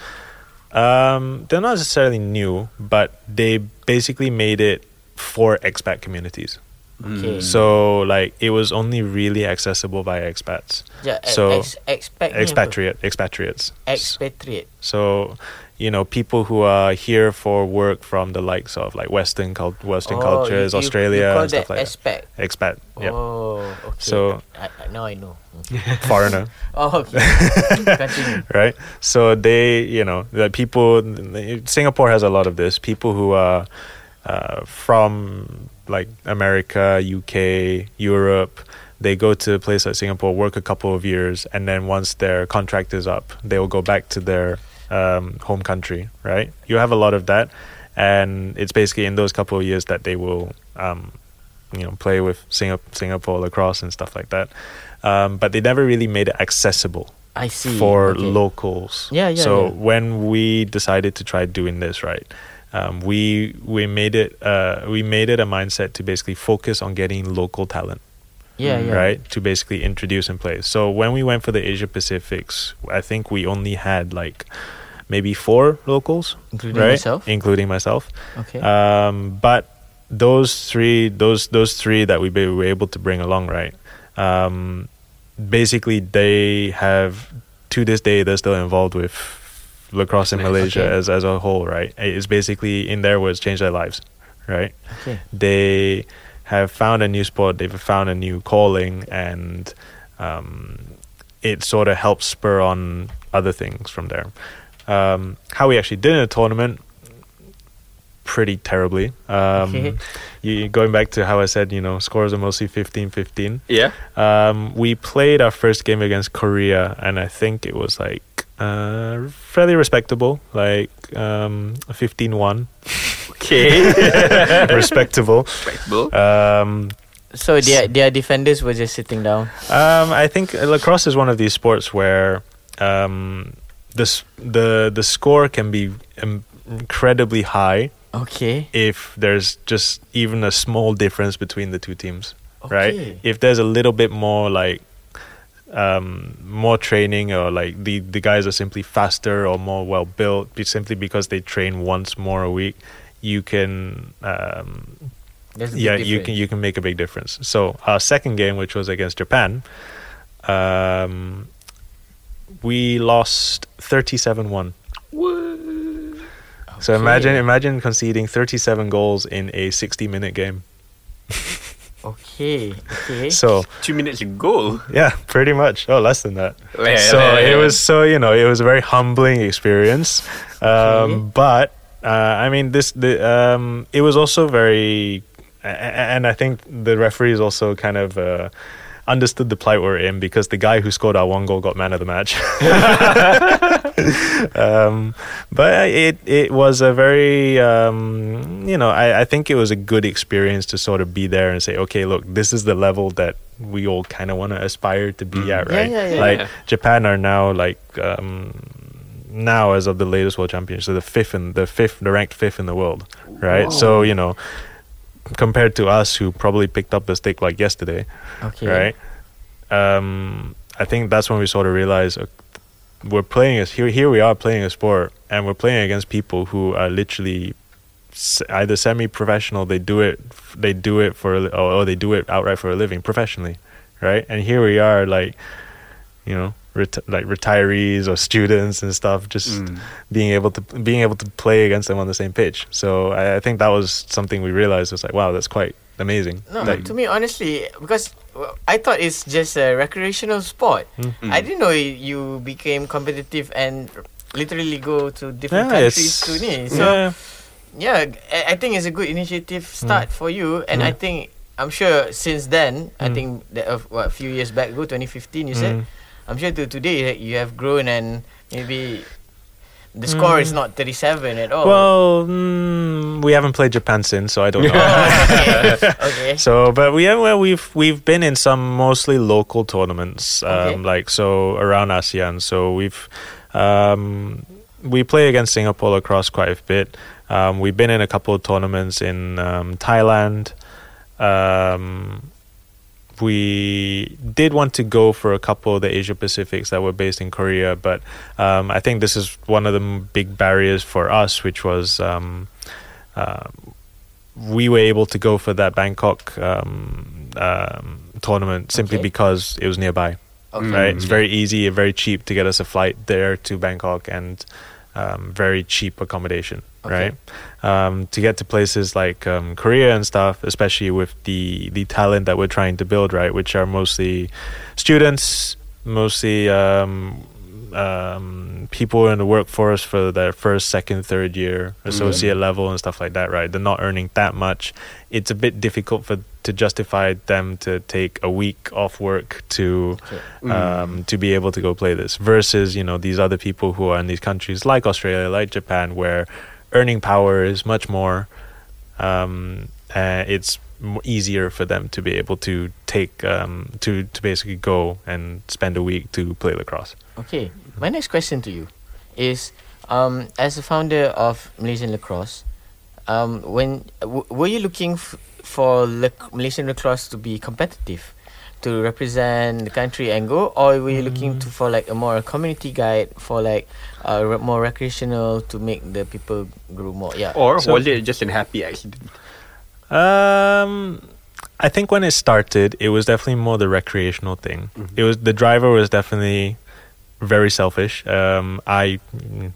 Um, they're not necessarily new, but they basically made it for expat communities. Okay. So like it was only really accessible by expats, Yeah, so, ex, expat expatriate, expatriates. Expatriate. So, you know, people who are here for work from the likes of like Western cult, Western Oh, cultures, you- you- Australia, you and stuff like expat. that. Expat, yep. Oh, okay. So- I, I, now I know. foreigner, Oh, okay. Right? So they, you know, the people. Singapore has a lot of this. People who are uh, from like America, UK, Europe. They go to a place like Singapore, work a couple of years, and then once their contract is up, they will go back to their um, home country. Right? You have a lot of that, and it's basically in those couple of years that they will, um, you know, play with Singa- Singapore lacrosse and stuff like that. Um, but they never really made it accessible I see. for okay. locals. Yeah, yeah, So yeah. when we decided to try doing this right, um, we we made it uh, we made it a mindset to basically focus on getting local talent, Yeah, yeah. right? To basically introduce and play. So when we went for the Asia Pacifics, I think we only had like maybe four locals, Including right? yourself? Including myself. Okay. Um, but those three, those those three that we were able to bring along, right? Um, basically, they have to this day they're still involved with lacrosse in Malaysia Okay. as as a whole, right? It's basically in their words, changed their lives, right? okay. They have found a new sport, they've found a new calling, and um, it sort of helps spur on other things from there. Um, how we actually did in a tournament, pretty terribly. Um, Okay. you, going back to how I said, you know, scores are mostly 15 15. Yeah. Um, we played our first game against Korea, and I think it was like uh, fairly respectable, like um, 15 1. Okay. respectable. Respectable. Um, So their their defenders were just sitting down. Um, I think lacrosse is one of these sports where um, the the the score can be um, incredibly high Okay. if there's just even a small difference between the two teams, Okay. right? If there's a little bit more like um, more training or like the the guys are simply faster or more well built, simply because they train once more a week, you can um, yeah, you can you can make a big difference. So our second game, which was against Japan, um, we lost thirty-seven one. So imagine imagine conceding thirty-seven goals in a sixty-minute game. Okay. Okay. So Two minutes ago. yeah, pretty much. Oh, less than that. Yeah, so yeah, yeah, it was so you know it was a very humbling experience um, but uh, i mean this the um, it was also very a- a- and i think the referees also kind of uh, understood the plight we're in because the guy who scored our one goal got man of the match. Um, but it it was a very um, you know I, I think it was a good experience to sort of be there and say okay look this is the level that we all kind of want to aspire to be at right? yeah, yeah. like Yeah. Japan are now like um, now as of the latest world champions so the fifth and the fifth the ranked fifth in the world right? So you know compared to us who probably picked up the stick like yesterday okay. right? Um, I think that's when we sort of realized uh, we're playing as here. Here we are playing a sport, and we're playing against people who are literally either semi-professional. They do it. They do it for, a or, or they do it outright for a living, professionally, right? And here we are, like, you know, ret- like retirees or students and stuff, just Mm. being able to being able to play against them on the same pitch. So I, I think that was something we realized was like, wow, that's quite amazing. No, Like, to me, honestly, because I thought it's just a recreational sport. Mm. I didn't know you became competitive and literally go to different yeah, countries it's to ni. So yeah. yeah, I I think it's a good initiative start for you, and I Mm. think I'm sure since then, I Mm. think that uh, what a few years back, ago, 2015, you said. Mm. I'm sure to today you have grown and maybe the score is not 37 at all. Well, mm, we haven't played Japan since, so I don't know. Oh, okay. okay. So, but we have well, we've we've been in some mostly local tournaments, um, Okay. like so around ASEAN. So we've um, we play against Singapore across quite a bit. Um, we've been in a couple of tournaments in um, Thailand. We did want to go for a couple of the Asia Pacifics that were based in Korea, but um, I think this is one of the big barriers for us, which was um, uh, we were able to go for that Bangkok um, um, tournament simply Okay. because it was nearby. Okay. Right, it's very easy and very cheap to get us a flight there to Bangkok, and um, very cheap accommodation. Okay. Right, um, to get to places like um, Korea and stuff, especially with the the talent that we're trying to build, right, which are mostly students, mostly um, um, people in the workforce for their first, second, third year, associate level, and stuff like that. Right, they're not earning that much. It's a bit difficult for to justify them to take a week off work to Okay. um, to be able to go play this versus you know these other people who are in these countries like Australia, like Japan, where earning power is much more. Um, uh, it's easier for them to be able to take um, to to basically go and spend a week to play lacrosse. Okay. My next question to you is um, as a founder of Malaysian Lacrosse, um, when w- were you looking f- for lac- Malaysian lacrosse to be competitive, to represent the country and go, or were you looking to for like a more community guide for like uh, re- more recreational to make the people grow more? Yeah. Or So- was it just an happy accident? Um, I think when it started, it was definitely more the recreational thing. It was the driver was definitely very selfish. Um, I mm,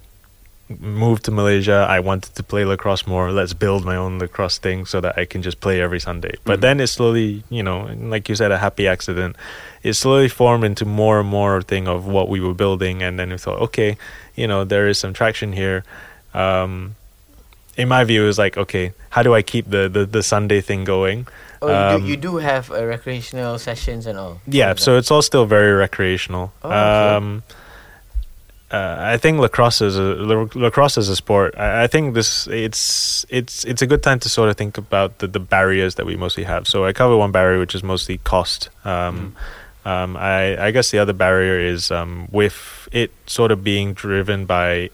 moved to Malaysia. I wanted to play lacrosse more. Let's build my own lacrosse thing so that I can just play every Sunday. But Mhm. then it slowly, you know, like you said, a happy accident. It slowly formed into more and more thing of what we were building, and then we thought, okay, you know, there is some traction here. Um, in my view, it was like, okay, how do I keep the the, the Sunday thing going? Oh, you, um, do, you do have uh, recreational sessions and all. Yeah, so it's all still very recreational. Oh, okay. um, uh, I think lacrosse is a lacrosse is a sport. I, I think this it's it's it's a good time to sort of think about the, the barriers that we mostly have. So I cover one barrier, which is mostly cost. Um, um, I I guess the other barrier is um, with it sort of being driven by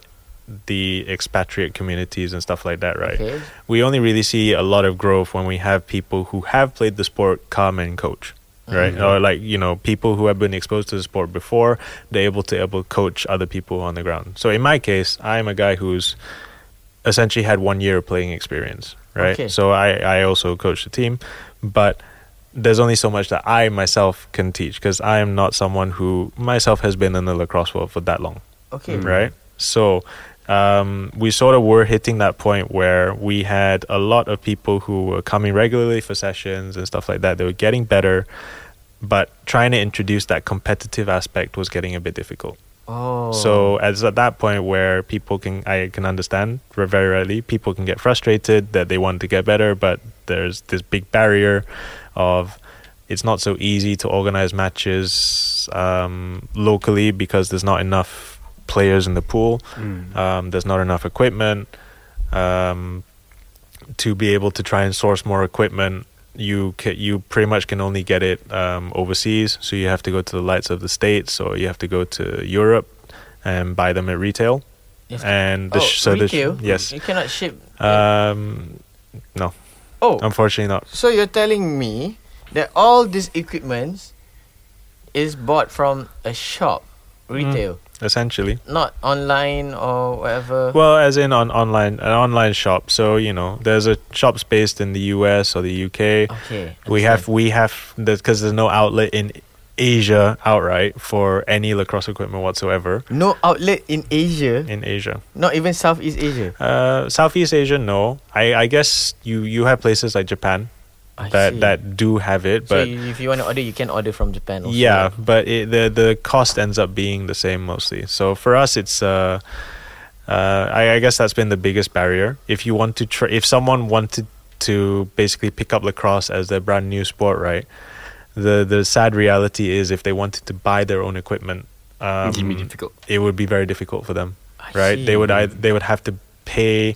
the expatriate communities and stuff like that, right? Okay. we only really see a lot of growth when we have people who have played the sport come and coach right Mhm. or like you know people who have been exposed to the sport before they're able to able coach other people on the ground so in my case i'm a guy who's essentially had one year of playing experience right Okay. so i i also coach the team but there's only so much that i myself can teach because i am not someone who myself has been in the lacrosse world for that long Okay. right? So um, we sort of were hitting that point where we had a lot of people who were coming regularly for sessions and stuff like that. They were getting better, but trying to introduce that competitive aspect was getting a bit difficult. Oh. So as at that point where people can, I can understand very readily, people can get frustrated that they want to get better, but there's this big barrier of it's not so easy to organize matches um, locally because there's not enough players in the pool. Um, there's not enough equipment um, to be able to try and source more equipment. You ca- you pretty much can only get it um, overseas, so you have to go to the lights of the states, or you have to go to Europe and buy them at retail. Yes. And the oh, sh- so the sh- yes, You cannot ship. um, no, oh. unfortunately not. So you're telling me that all this equipment is bought from a shop, retail, Essentially, not online or whatever. well, as in on online an online shop. So you know, there's a shops based in the US or the UK. okay. we have we have because there's no outlet in Asia outright for any lacrosse equipment whatsoever no outlet in Asia, in Asia. not even Southeast Asia. Uh, Southeast Asia, no. I, I guess you you have places like Japan I that see. that do have it, but you- if you want to order, you can order from Japan. Also. yeah, but it, the the cost ends up being the same mostly. So for us, it's uh, uh, I, I guess that's been the biggest barrier. If you want to try, if someone wanted to basically pick up lacrosse as their brand new sport, right? The the sad reality is if they wanted to buy their own equipment, um, it's be difficult. it would be very difficult for them I right? They would see. either, they would have to pay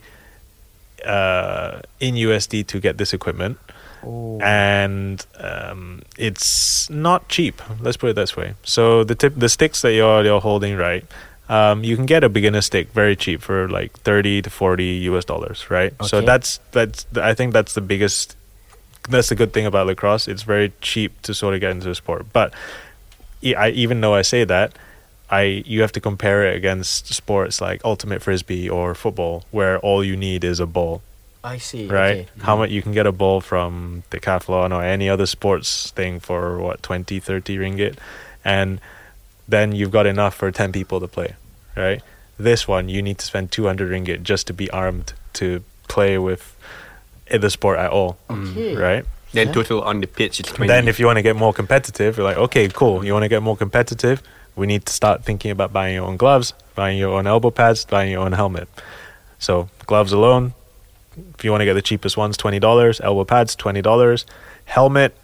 uh, in USD to get this equipment, Oh. and um, it's not cheap. Let's put it this way. So the tip, the sticks that you're you're holding, right? Um, you can get a beginner stick very cheap for like thirty to forty US dollars, right? So that's that's I think that's the biggest. That's the good thing about lacrosse. It's very cheap to sort of get into the sport, but I, even though I say that, I you have to compare it against sports like ultimate frisbee or football, where all you need is a ball I see. right? Okay. How much you can get a ball from Decathlon or any other sports thing for what 20, 30 ringgit, and then you've got enough for ten people to play, right? This one you need to spend two hundred ringgit just to be armed to play with the sport at all, mm. Okay. right? Then Yeah. total on the pitch it's 20. Then if you want to get more competitive, you're like, okay, cool. You want to get more competitive? We need to start thinking about buying your own gloves, buying your own elbow pads, buying your own helmet. So gloves alone, if you want to get the cheapest ones, twenty dollars. Elbow pads, twenty dollars. Helmet,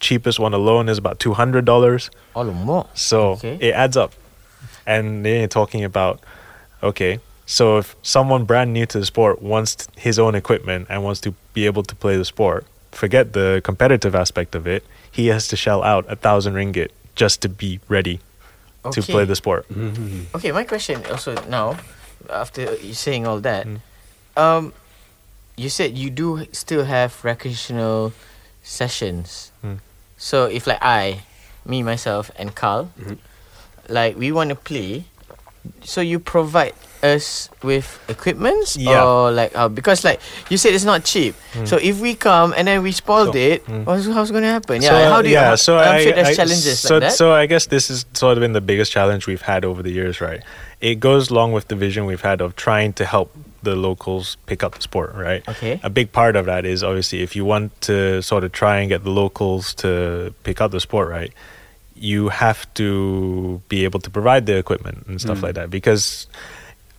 cheapest one alone is about two hundred dollars. All more. So Okay. it adds up. And then you're talking about, okay, so if someone brand new to the sport wants his own equipment and wants to be able to play the sport, forget the competitive aspect of it. He has to shell out a thousand ringgit just to be ready to play the sport. Okay, my question also now, after you saying all that, Mm. um, you said you do still have recreational sessions. Mm. So if like I, me myself and Carl, Mhm. like we want to play, so you provide us with equipments Yeah. or like how because like you said it's not cheap. Mm. So if we come and then we spoiled So- it, Mm. what's how's gonna happen? So, Yeah, how do you? yeah, how- so I'm I, sure there's I- challenges so, like that. So I guess this has sort of been the biggest challenge we've had over the years, right? It goes along with the vision we've had of trying to help the locals pick up the sport, right? Okay. A big part of that is obviously if you want to sort of try and get the locals to pick up the sport, right? You have to be able to provide the equipment and stuff Mm. like that because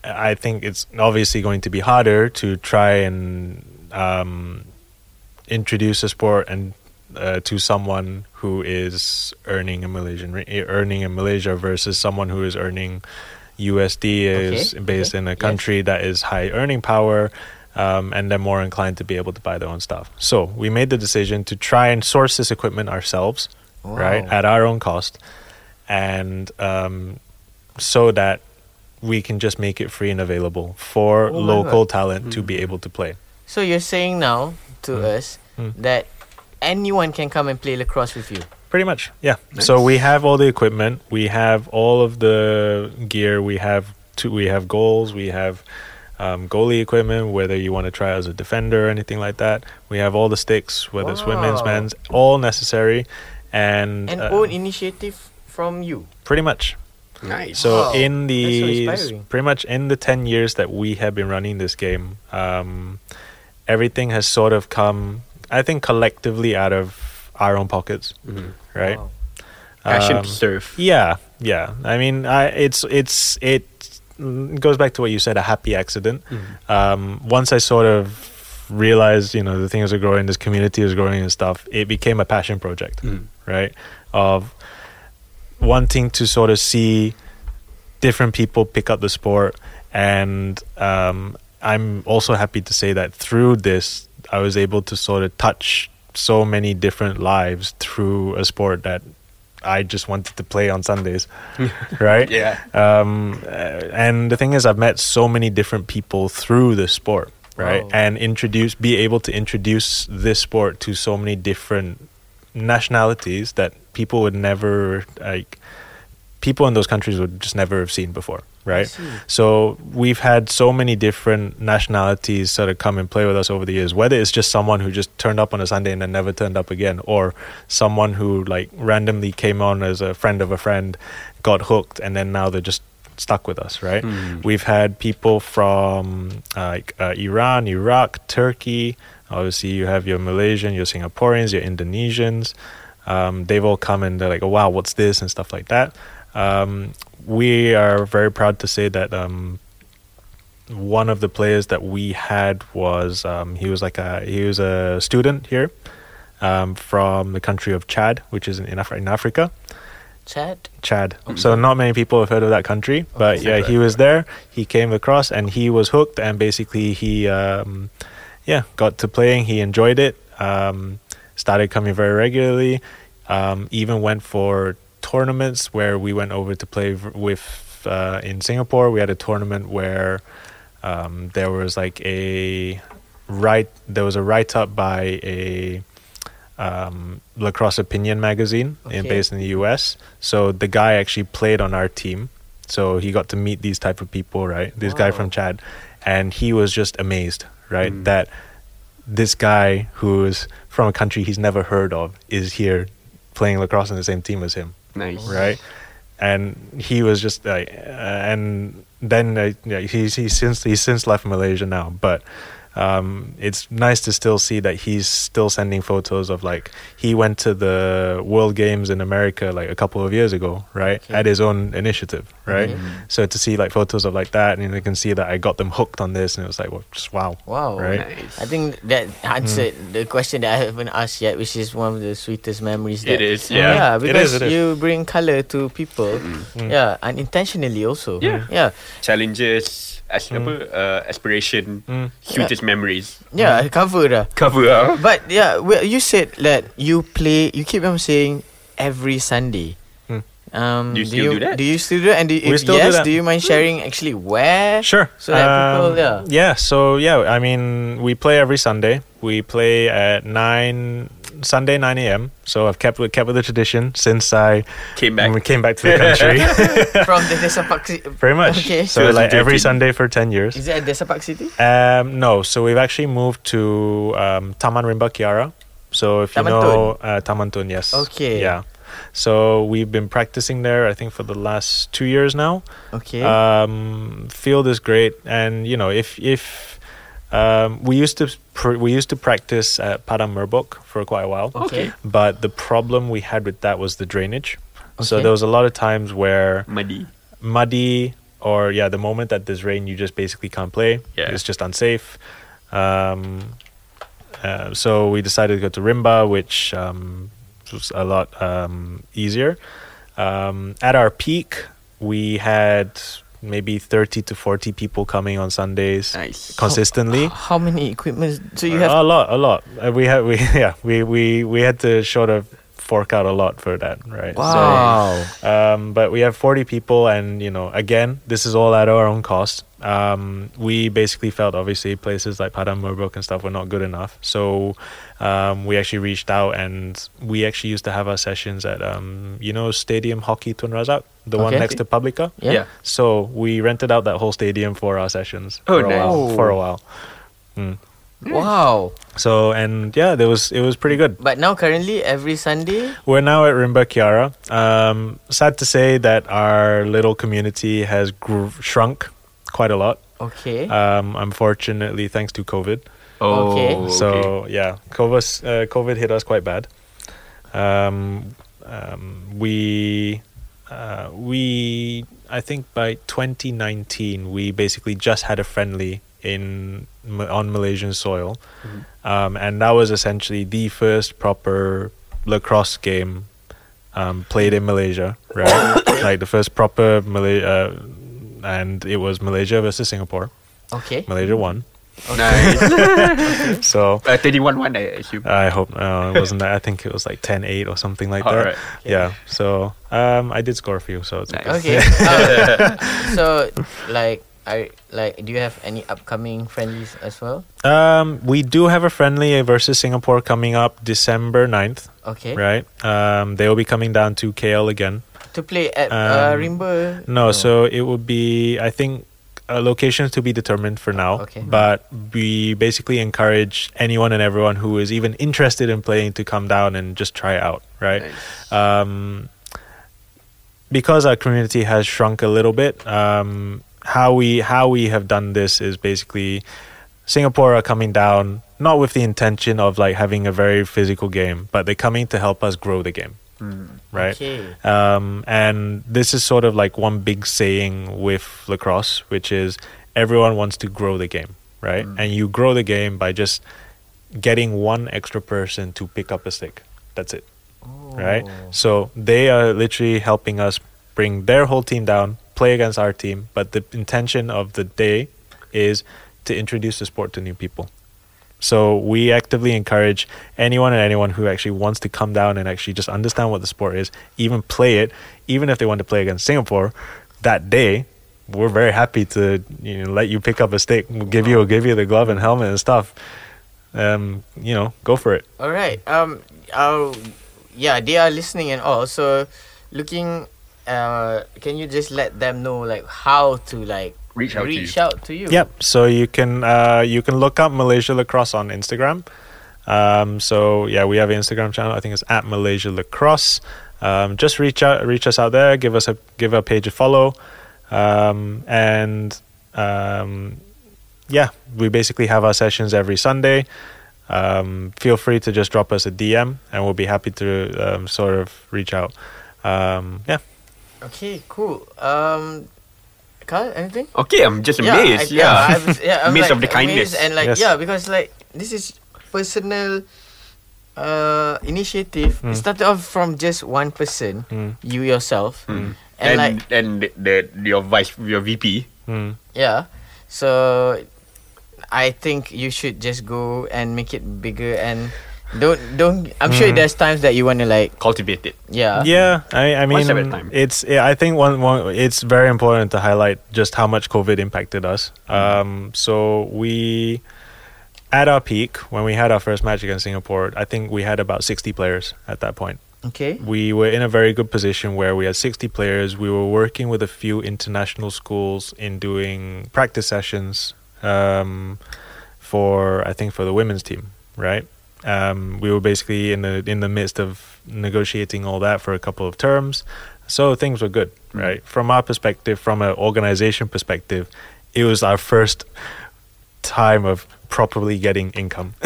I think it's obviously going to be harder to try and um, introduce a sport and uh, to someone who is earning a Malaysian eh, earning in Malaysia versus someone who is earning USD is Okay, based okay, in a yes. country that is high earning power. Um, and they're more inclined to be able to buy their own stuff. So we made the decision to try and source this equipment ourselves, right, at our own cost, and um, so that we can just make it free and available for Oh local talent to be able to play. So you're saying now to Mm. us Mm. that anyone can come and play lacrosse with you. Pretty much, yeah. So we have all the equipment, we have all of the gear, we have two, we have goals, we have um, goalie equipment, whether you want to try as a defender or anything like that. We have all the sticks, whether it's women's, men's, all necessary, and An uh, own initiative from you. pretty much. Nice. So Wow, in that's so the pretty much in the ten years that we have been running this game, um, everything has sort of come, I think, collectively out of our own pockets, Mhm. right? Wow. Passion Um, to serve. Yeah, yeah. I mean, I, it's it's it goes back to what you said, a happy accident. Mhm. Um, once I sort of realized, you know, the things are growing, this community is growing and stuff, it became a passion project Mhm. right? Of wanting to sort of see different people pick up the sport. And um, I'm also happy to say that through this, I was able to sort of touch so many different lives through a sport that I just wanted to play on Sundays, right? Yeah. Um, uh, and the thing is, I've met so many different people through the sport, right? Wow. And introduce, be able to introduce this sport to so many different nationalities that people would never like. People in those countries would just never have seen before, right? So we've had so many different nationalities sort of come and play with us over the years. Whether it's just someone who just turned up on a Sunday and then never turned up again, or someone who like randomly came on as a friend of a friend, got hooked, and then now they're just stuck with us, right? Mm. We've had people from uh, like uh, Iran, Iraq, Turkey. Obviously, you have your Malaysian, your Singaporeans, your Indonesians. Um, they've all come and they're like, oh, wow, what's this? And stuff like that. Um, we are very proud to say that um, one of the players that we had was um, he was like a he was a student here um, from the country of Chad, which is in, in Africa, Chad. Chad. So not many people have heard of that country, but yeah, he was there. He came across and he was hooked, and basically he, um, yeah, got to playing. He enjoyed it. Um, started coming very regularly. Um, even went for tournaments where we went over to play with uh, in Singapore. We had a tournament where um, there was like a write there was a write up by a um, lacrosse opinion magazine in, based in the US. So the guy actually played on our team. So he got to meet these type of people, right? This guy from Chad, and he was just amazed, right? That this guy who's from a country he's never heard of is here playing lacrosse in the same team as him Nice. right? And he was just like, uh, and then uh, yeah, he's he's since he's since left Malaysia now, but um, it's nice to still see that he's still sending photos of like he went to the World Games in America like a couple of years ago, right? Okay. At his own initiative, right? Mhm. So to see like photos of like that, and you can see that I got them hooked on this, and it was like, well, just wow. Wow. Right. Nice. I think that answered the question that I haven't asked yet, which is one of the sweetest memories. That, It is, yeah. Yeah, It because is, it is. you bring color to people. Mm. Yeah, unintentionally also. Yeah. Yeah. Challenges, as apa, uh, aspiration, Mm. sweetest memories. Yeah, cover dah. Cover up. But yeah, well, you said that you play. You keep on saying every Sunday. Hmm. Um, Do you still you, do that? Do you still do that? And do, We if still do yes, that. do you mind sharing actually where? Sure. So that people, Um, yeah. Yeah. So yeah, I mean, we play every Sunday. We play at nine Sunday nine a.m. So I've kept with kept with the tradition since I Came back. we came back to the country. From the Desa Park City. Pretty much. Okay. So like every Sunday for ten years. Is it at Desa Park City? Um, no, so we've actually moved to um, Taman Rimba Kiara. So if you Taman know uh, Taman Tun, yes. Okay. Yeah. So we've been practicing there. I think for the last two years now. Okay. Um, field is great, and you know if if um, we used to pr- we used to practice at Padang Merbok for quite a while, okay. but the problem we had with that was the drainage. Okay. So there was a lot of times where Muddy. muddy or yeah, the moment that there's rain, you just basically can't play. Yeah. It's just unsafe. Um, uh, so we decided to go to Rimba, which um, was a lot um, easier. Um, at our peak, we had maybe 30 to 40 people coming on Sundays Nice. consistently. How many equipments? do you have a lot, a lot. Uh, we had, we yeah, we we we had to sort of fork out a lot for that, right? So, wow. um, but we have 40 people, and you know, again, this is all at our own cost. Um, we basically felt obviously places like Padang Merbok and stuff were not good enough, so um, we actually reached out and we actually used to have our sessions at um, you know Stadium Hockey Tun Razak, the one next to Publika. yeah. Yeah. So we rented out that whole stadium for our sessions Oh, for a while. For a while. Mm. Wow. So and yeah, there was it was pretty good. But now currently every Sunday. We're now at Rimba Kiara. Um, sad to say that our little community has gr- shrunk quite a lot. Okay. Um, unfortunately, thanks to COVID. Oh, Okay. So yeah, COVID uh, COVID hit us quite bad. Um, um, we uh, we I think by 2019 we basically just had a friendly in on Malaysian soil, um, and that was essentially the first proper lacrosse game um, played in Malaysia, right? like the first proper Malay, uh, and it was Malaysia versus Singapore. okay. Malaysia won. nice. So uh, 31 1, I assume. I hope uh, it wasn't that. I think it was like 10-8 or something like that. Alright. Yeah. So um, I did score a few. So it's Nice. okay. Okay. Uh, so, like, I like. Do you have any upcoming friendlies as well? Um, we do have a friendly versus Singapore coming up December 9th, Okay. right? Um, they will be coming down to KL again. To play at uh, Um, Rimba. No, so it would be I think uh, locations to be determined for now. Okay. But we basically encourage anyone and everyone who is even interested in playing to come down and just try out, right? Nice. um, because our community has shrunk a little bit, um, how we how we have done this is basically Singapore are coming down not with the intention of like having a very physical game, but they're coming to help us grow the game, right? Okay. Um, and this is sort of like one big saying with lacrosse, which is everyone wants to grow the game, right? And you grow the game by just getting one extra person to pick up a stick. That's it. right? Oh. So they are literally helping us bring their whole team down, play against our team. But the intention of the day is to introduce the sport to new people. So we actively encourage anyone and anyone who actually wants to come down and actually just understand what the sport is, even play it, even if they want to play against Singapore that day. We're very happy to you know let you pick up a stick, we'll give you give you the glove and helmet and stuff. Um, you know, go for it. All right. Um. Uh, yeah, they are listening and all. So, looking. Uh, can you just let them know like how to like Reach out to you. reach out to you? Yep. So you can uh, you can look up Malaysia Lacrosse on Instagram. Um, so yeah, we have an Instagram channel. I think it's at Malaysia Lacrosse. Um, just reach out, reach us out there. Give us a give our page a follow, um, and um, yeah, we basically have our sessions every Sunday. Um, feel free to just drop us a DM, and we'll be happy to um, sort of reach out. Um, yeah. Okay. Cool. Um. Carl, anything? Okay, I'm just Yeah, amazed. I- Yeah, I was- yeah, I'm amazed like of the kindness. and like Yes. yeah, because like this is personal uh initiative. Mm. It started off from just one person, Mm. you yourself, Mm. and, and like and the, the your vice your VP. Mm. yeah. So I think you should just go and make it bigger and don't don't. I'm sure Mm. there's times that you want to like Cultivate it. yeah Yeah, I, I mean, One step at a time. it's. Yeah, I think one, one. It's very important to highlight just how much COVID impacted us. Um, so we, at our peak, when we had our first match against Singapore, I think we had about sixty players at that point. okay We were in a very good position where we had sixty players. We were working with a few international schools in doing practice sessions um, for, I think, for the women's team, right? Um, we were basically in the in the midst of negotiating all that for a couple of terms, so things were good, Mm. right? From our perspective, from an organization perspective, it was our first time of properly getting income.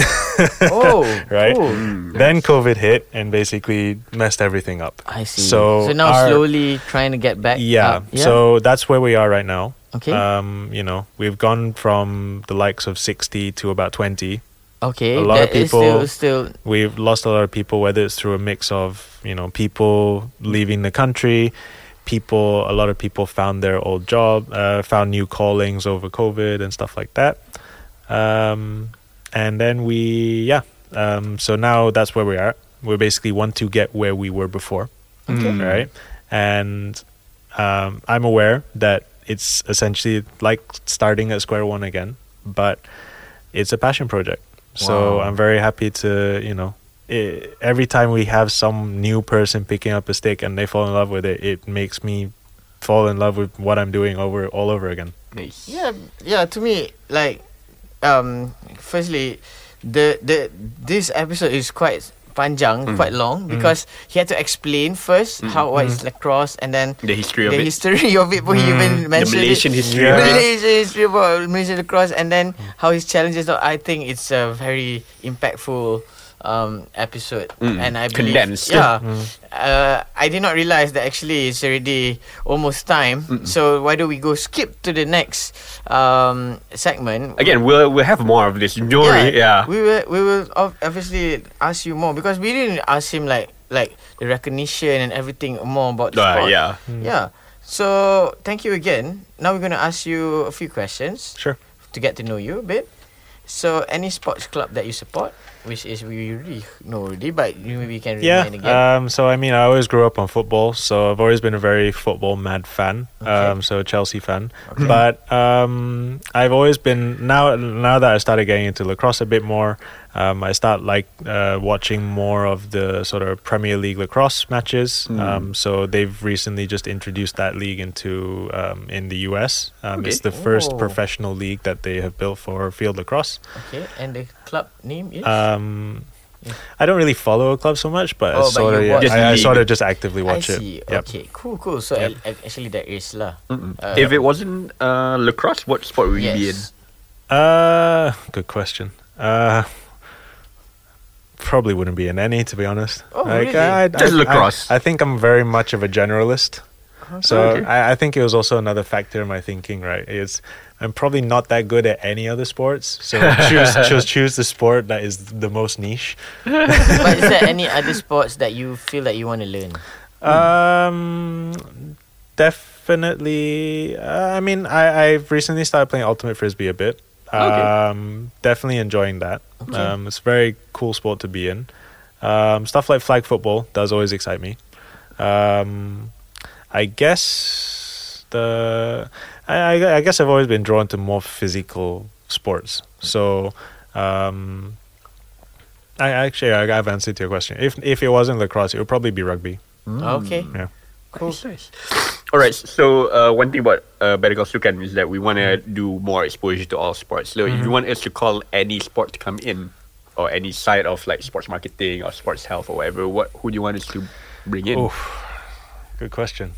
oh Right? cool. Mm, then COVID hit and basically messed everything up. I see. So so now our- slowly trying to get back. Yeah, yeah. so that's where we are right now. okay Um, you know, we've gone from the likes of 60 to about 20. Okay a lot of that is people- still still We've lost a lot of people, whether it's through a mix of, you know, people leaving the country, people, a lot of people found their old job, uh, found new callings over COVID and stuff like that. Um, and then we, yeah, um, so now that's where we are. We basically want to get where we were before. okay. Mm. right? And um, I'm aware that it's essentially like starting at square one again, but it's a passion project. So Wow. I'm very happy to, you know, i every time we have some new person picking up a stick and they fall in love with it, it makes me fall in love with what I'm doing over all over again. Nice. Yeah, yeah. To me, like, um, firstly, the the this episode is quite panjang, Mm. quite long because he had to explain first Mm. how what is lacrosse and then The history of the it. history of it. But he Mm. even the mentioned Malaysian it. history Yeah. of it. Malaysia history about Malaysia lacrosse and then how his challenges. I think it's a very impactful um episode Mm. and I believe Condensed. yeah Mm. uh, I did not realize that actually it's already almost time. Mm-mm. So why don't we go skip to the next um, segment? Again, we'll we'll have more of this. Don't worry. Yeah. we will we will obviously ask you more because we didn't ask him like like the recognition and everything more about the Uh, sport. yeah. yeah. So thank you again. Now we're gonna ask you a few questions Sure. to get to know you a bit. So any sports club that you support, which is we really know already, but you maybe you can Yeah. again. Um, so I mean, I always grew up on football, so I've always been a very football mad fan. Okay. Um, so a Chelsea fan. Okay. But um, I've always been now. Now that I started getting into lacrosse a bit more, um, I start like uh, watching more of the sort of Premier League lacrosse matches. Mm. Um, so they've recently just introduced that league into um, in the US. Um, It's the first Oh. professional league that they have built for field lacrosse. Okay, and the club name is? Um, Yeah. I don't really follow a club so much, but, Oh, I but sort of yeah, I, I sort of just actively watch I it. Yep. Okay, cool, cool. So Yep. ac- actually there is lah. Uh, if it wasn't uh, lacrosse, what sport would you be in? Yes. Uh, good question. Uh, probably wouldn't be in any, to be honest. Oh, really? I, I, Just lacrosse. I, I think I'm very much of a generalist. So Okay. I, I think it was also another factor in my thinking. Right, it's I'm probably not that good at any other sports, so choose choose choose the sport that is the most niche. but is there any other sports that you feel that you want to learn? Um, definitely. Uh, I mean, I I've recently started playing ultimate frisbee a bit. Okay. Um, definitely enjoying that. Okay. Um, it's a very cool sport to be in. Um, stuff like flag football does always excite me. Um, I guess the I, I, I guess I've always been drawn to more physical sports. So, um, I actually I, I've answered your question. If if it wasn't lacrosse, it would probably be rugby. Okay. Yeah. Cool. Nice. All right. So uh, one thing about uh, Better Call Sukan is that we want to do more exposure to all sports. So if you want us to call any sport to come in, or any side of like sports marketing or sports health or whatever, what who do you want us to bring in? Oof, good question.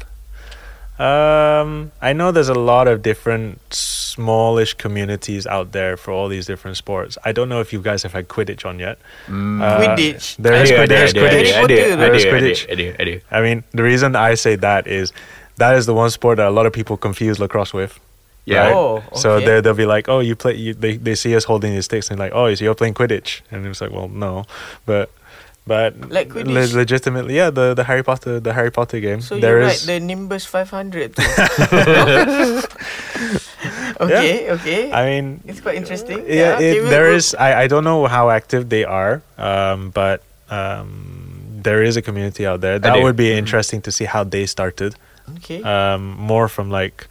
Um, I know there's a lot of different smallish communities out there for all these different sports. I don't know if you guys have had Quidditch on yet. Uh, Quidditch. There is, I do, I Quid- do, there is I do, I do, Quidditch. I do, I There is do, I do, I do, I do. I mean, the reason I say that is that is the one sport that a lot of people confuse lacrosse with. Yeah. right? Oh, So okay. they they'll be like, oh, you play. You, they they see us holding these sticks and like, oh, so you're playing Quidditch, and it's like, well, no, but but Like le- Quidditch? legitimately, yeah, the the Harry Potter the Harry Potter game. So there you're right, the Nimbus 500 too. okay, okay. I mean, it's quite interesting. yeah, okay, it, we'll- there we'll- is. I, I don't know how active they are, um, but um, there is a community out there. That would be interesting to see how they started. Okay. Um, more from like,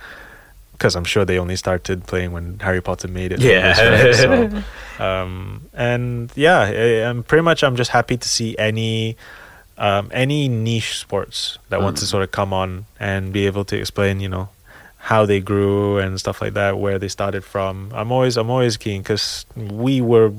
because I'm sure they only started playing when Harry Potter made it. Yeah. right? So, um, and yeah, I, I'm pretty much. I'm just happy to see any. Um, any niche sports that want to Mm. sort of come on and be able to explain, you know, how they grew and stuff like that, where they started from. I'm always I'm always keen because we were,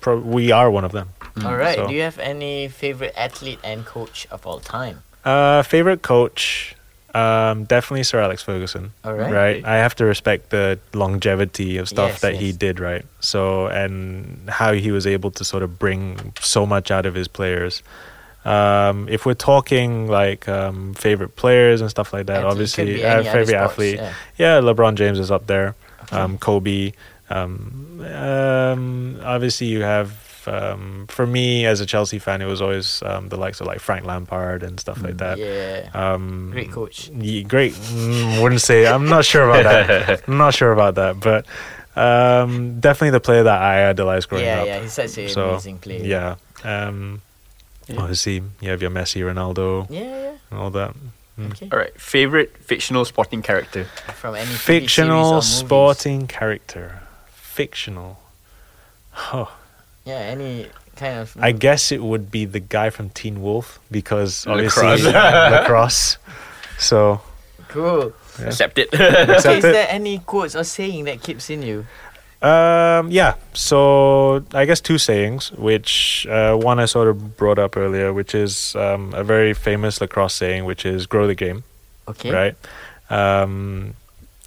pro- we are one of them. all right. so- Do you have any favorite athlete and coach of all time? Uh, favorite coach, um, definitely Sir Alex Ferguson. All right. Right, I have to respect the longevity of stuff Yes, that he did. Right, so and how he was able to sort of bring so much out of his players. Um, if we're talking like um, favorite players and stuff like that, obviously, uh, favorite sports, athlete, yeah. yeah, LeBron James is up there. Okay. Um, Kobe. Um, um, obviously, you have. Um, for me, as a Chelsea fan, it was always um, the likes of like Frank Lampard and stuff like that. yeah. Um, Great coach. ye- great. Mm, wouldn't say. I'm not sure about that. I'm not sure about that, but um, definitely the player that I idolized growing Yeah, up. yeah. He's such an So, amazing player. Yeah. Um, Yeah. Obviously, you have your Messi, Ronaldo, Yeah, yeah. and all that. Mm. Okay. All right. Favorite fictional sporting character. From any TV series or Fictional sporting character. Fictional. Oh, Yeah, any kind of. I guess it would be the guy from Teen Wolf because obviously Lacrosse. lacrosse. So cool. Yeah. Accept it. Okay, is it. there any quotes or saying that keeps in you? Um, yeah. So I guess two sayings, which uh, one I sort of brought up earlier, which is um, a very famous lacrosse saying, which is "grow the game," Okay. right? Um,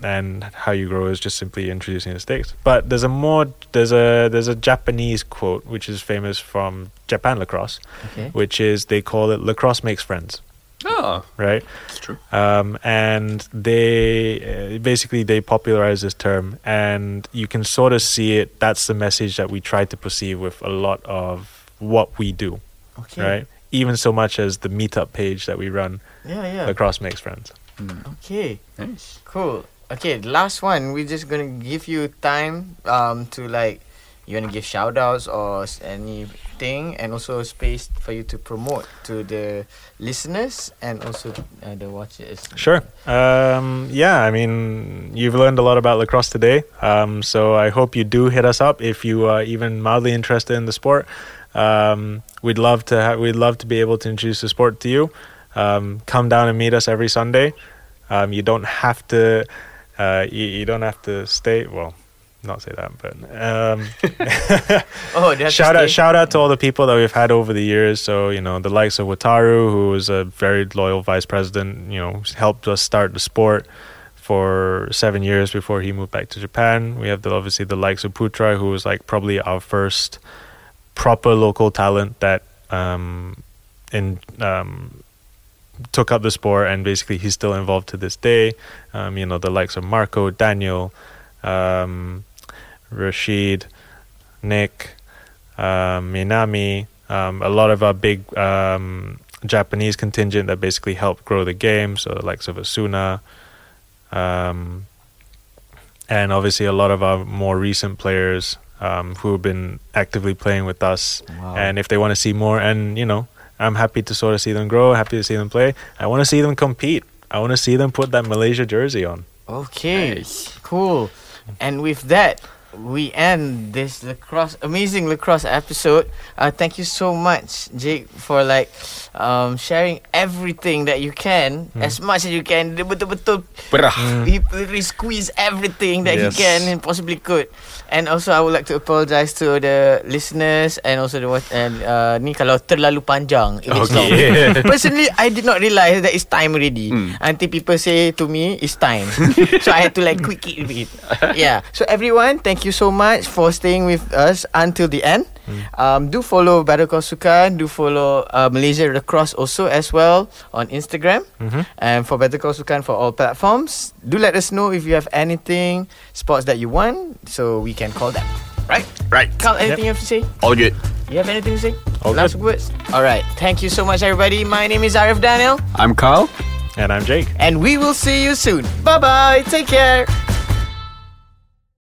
and how you grow is just simply introducing the stakes. But there's a more there's a there's a Japanese quote which is famous from Japan lacrosse, Okay. which is they call it "lacrosse makes friends," oh, right? that's true. um, and they uh, basically they popularize this term and you can sort of see it that's the message that we try to perceive with a lot of what we do Okay. right even so much as the meetup page that we run Yeah, yeah. lacrosse makes friends Okay. Nice. Cool. Okay, last one. We're just gonna give you time um to like you wanna give shout outs or anything and also space for you to promote to the listeners and also uh, the watchers. sure um, yeah i mean you've learned a lot about lacrosse today um, so i hope you do hit us up if you are even mildly interested in the sport um, we'd love to ha- we'd love to be able to introduce the sport to you um, come down and meet us every Sunday. Um, you don't have to. Uh, you, you don't have to stay. Well, not say that, but um, Oh, they have to shout out shout out to all the people that we've had over the years. So you know the likes of Wataru, who was a very loyal vice president. You know, helped us start the sport for seven years before he moved back to Japan. We have the obviously the likes of Putra, who was like probably our first proper local talent that um, in um, took up the sport, and basically he's still involved to this day. Um, you know, the likes of Marco, Daniel, um, Rashid, Nick, um, Minami, um, a lot of our big um, Japanese contingent that basically helped grow the game. So the likes of Asuna. Um, and obviously a lot of our more recent players um, who have been actively playing with us. Wow. And if they want to see more, and you know, I'm happy to sort of see them grow, happy to see them play. I want to see them compete. I want to see them put that Malaysia jersey on. Okay, Nice. cool. And with that, we end this lacrosse amazing lacrosse episode. Uh, thank you so much, Jake, for like um, sharing everything that you can, Hmm. as much as you can. Dia Betul-betul Perah. he literally squeeze everything that Yes. he can and possibly could. And also, I would like to apologize to the listeners and also the and uh, ni kalau terlalu panjang. Long. Personally, I did not realize that it's time already Mm. until people say to me it's time. so I had to like quick it a bit. Yeah. So everyone, thank you so much for staying with us until the end. Um, do follow Call Sukan. Do follow uh, Malaysia Lacrosse also as well on Instagram. Mhm. And for Better Call Sukan for all platforms. Do let us know if you have anything sports that you want, so we can call them. Right? Right. Carl, anything you have to say? All good. You have anything to say? All Last words? Alright. Thank you so much, everybody. My name is Arif Daniel, I'm Carl. And I'm Jake. and we will see you soon. Bye bye. Take care.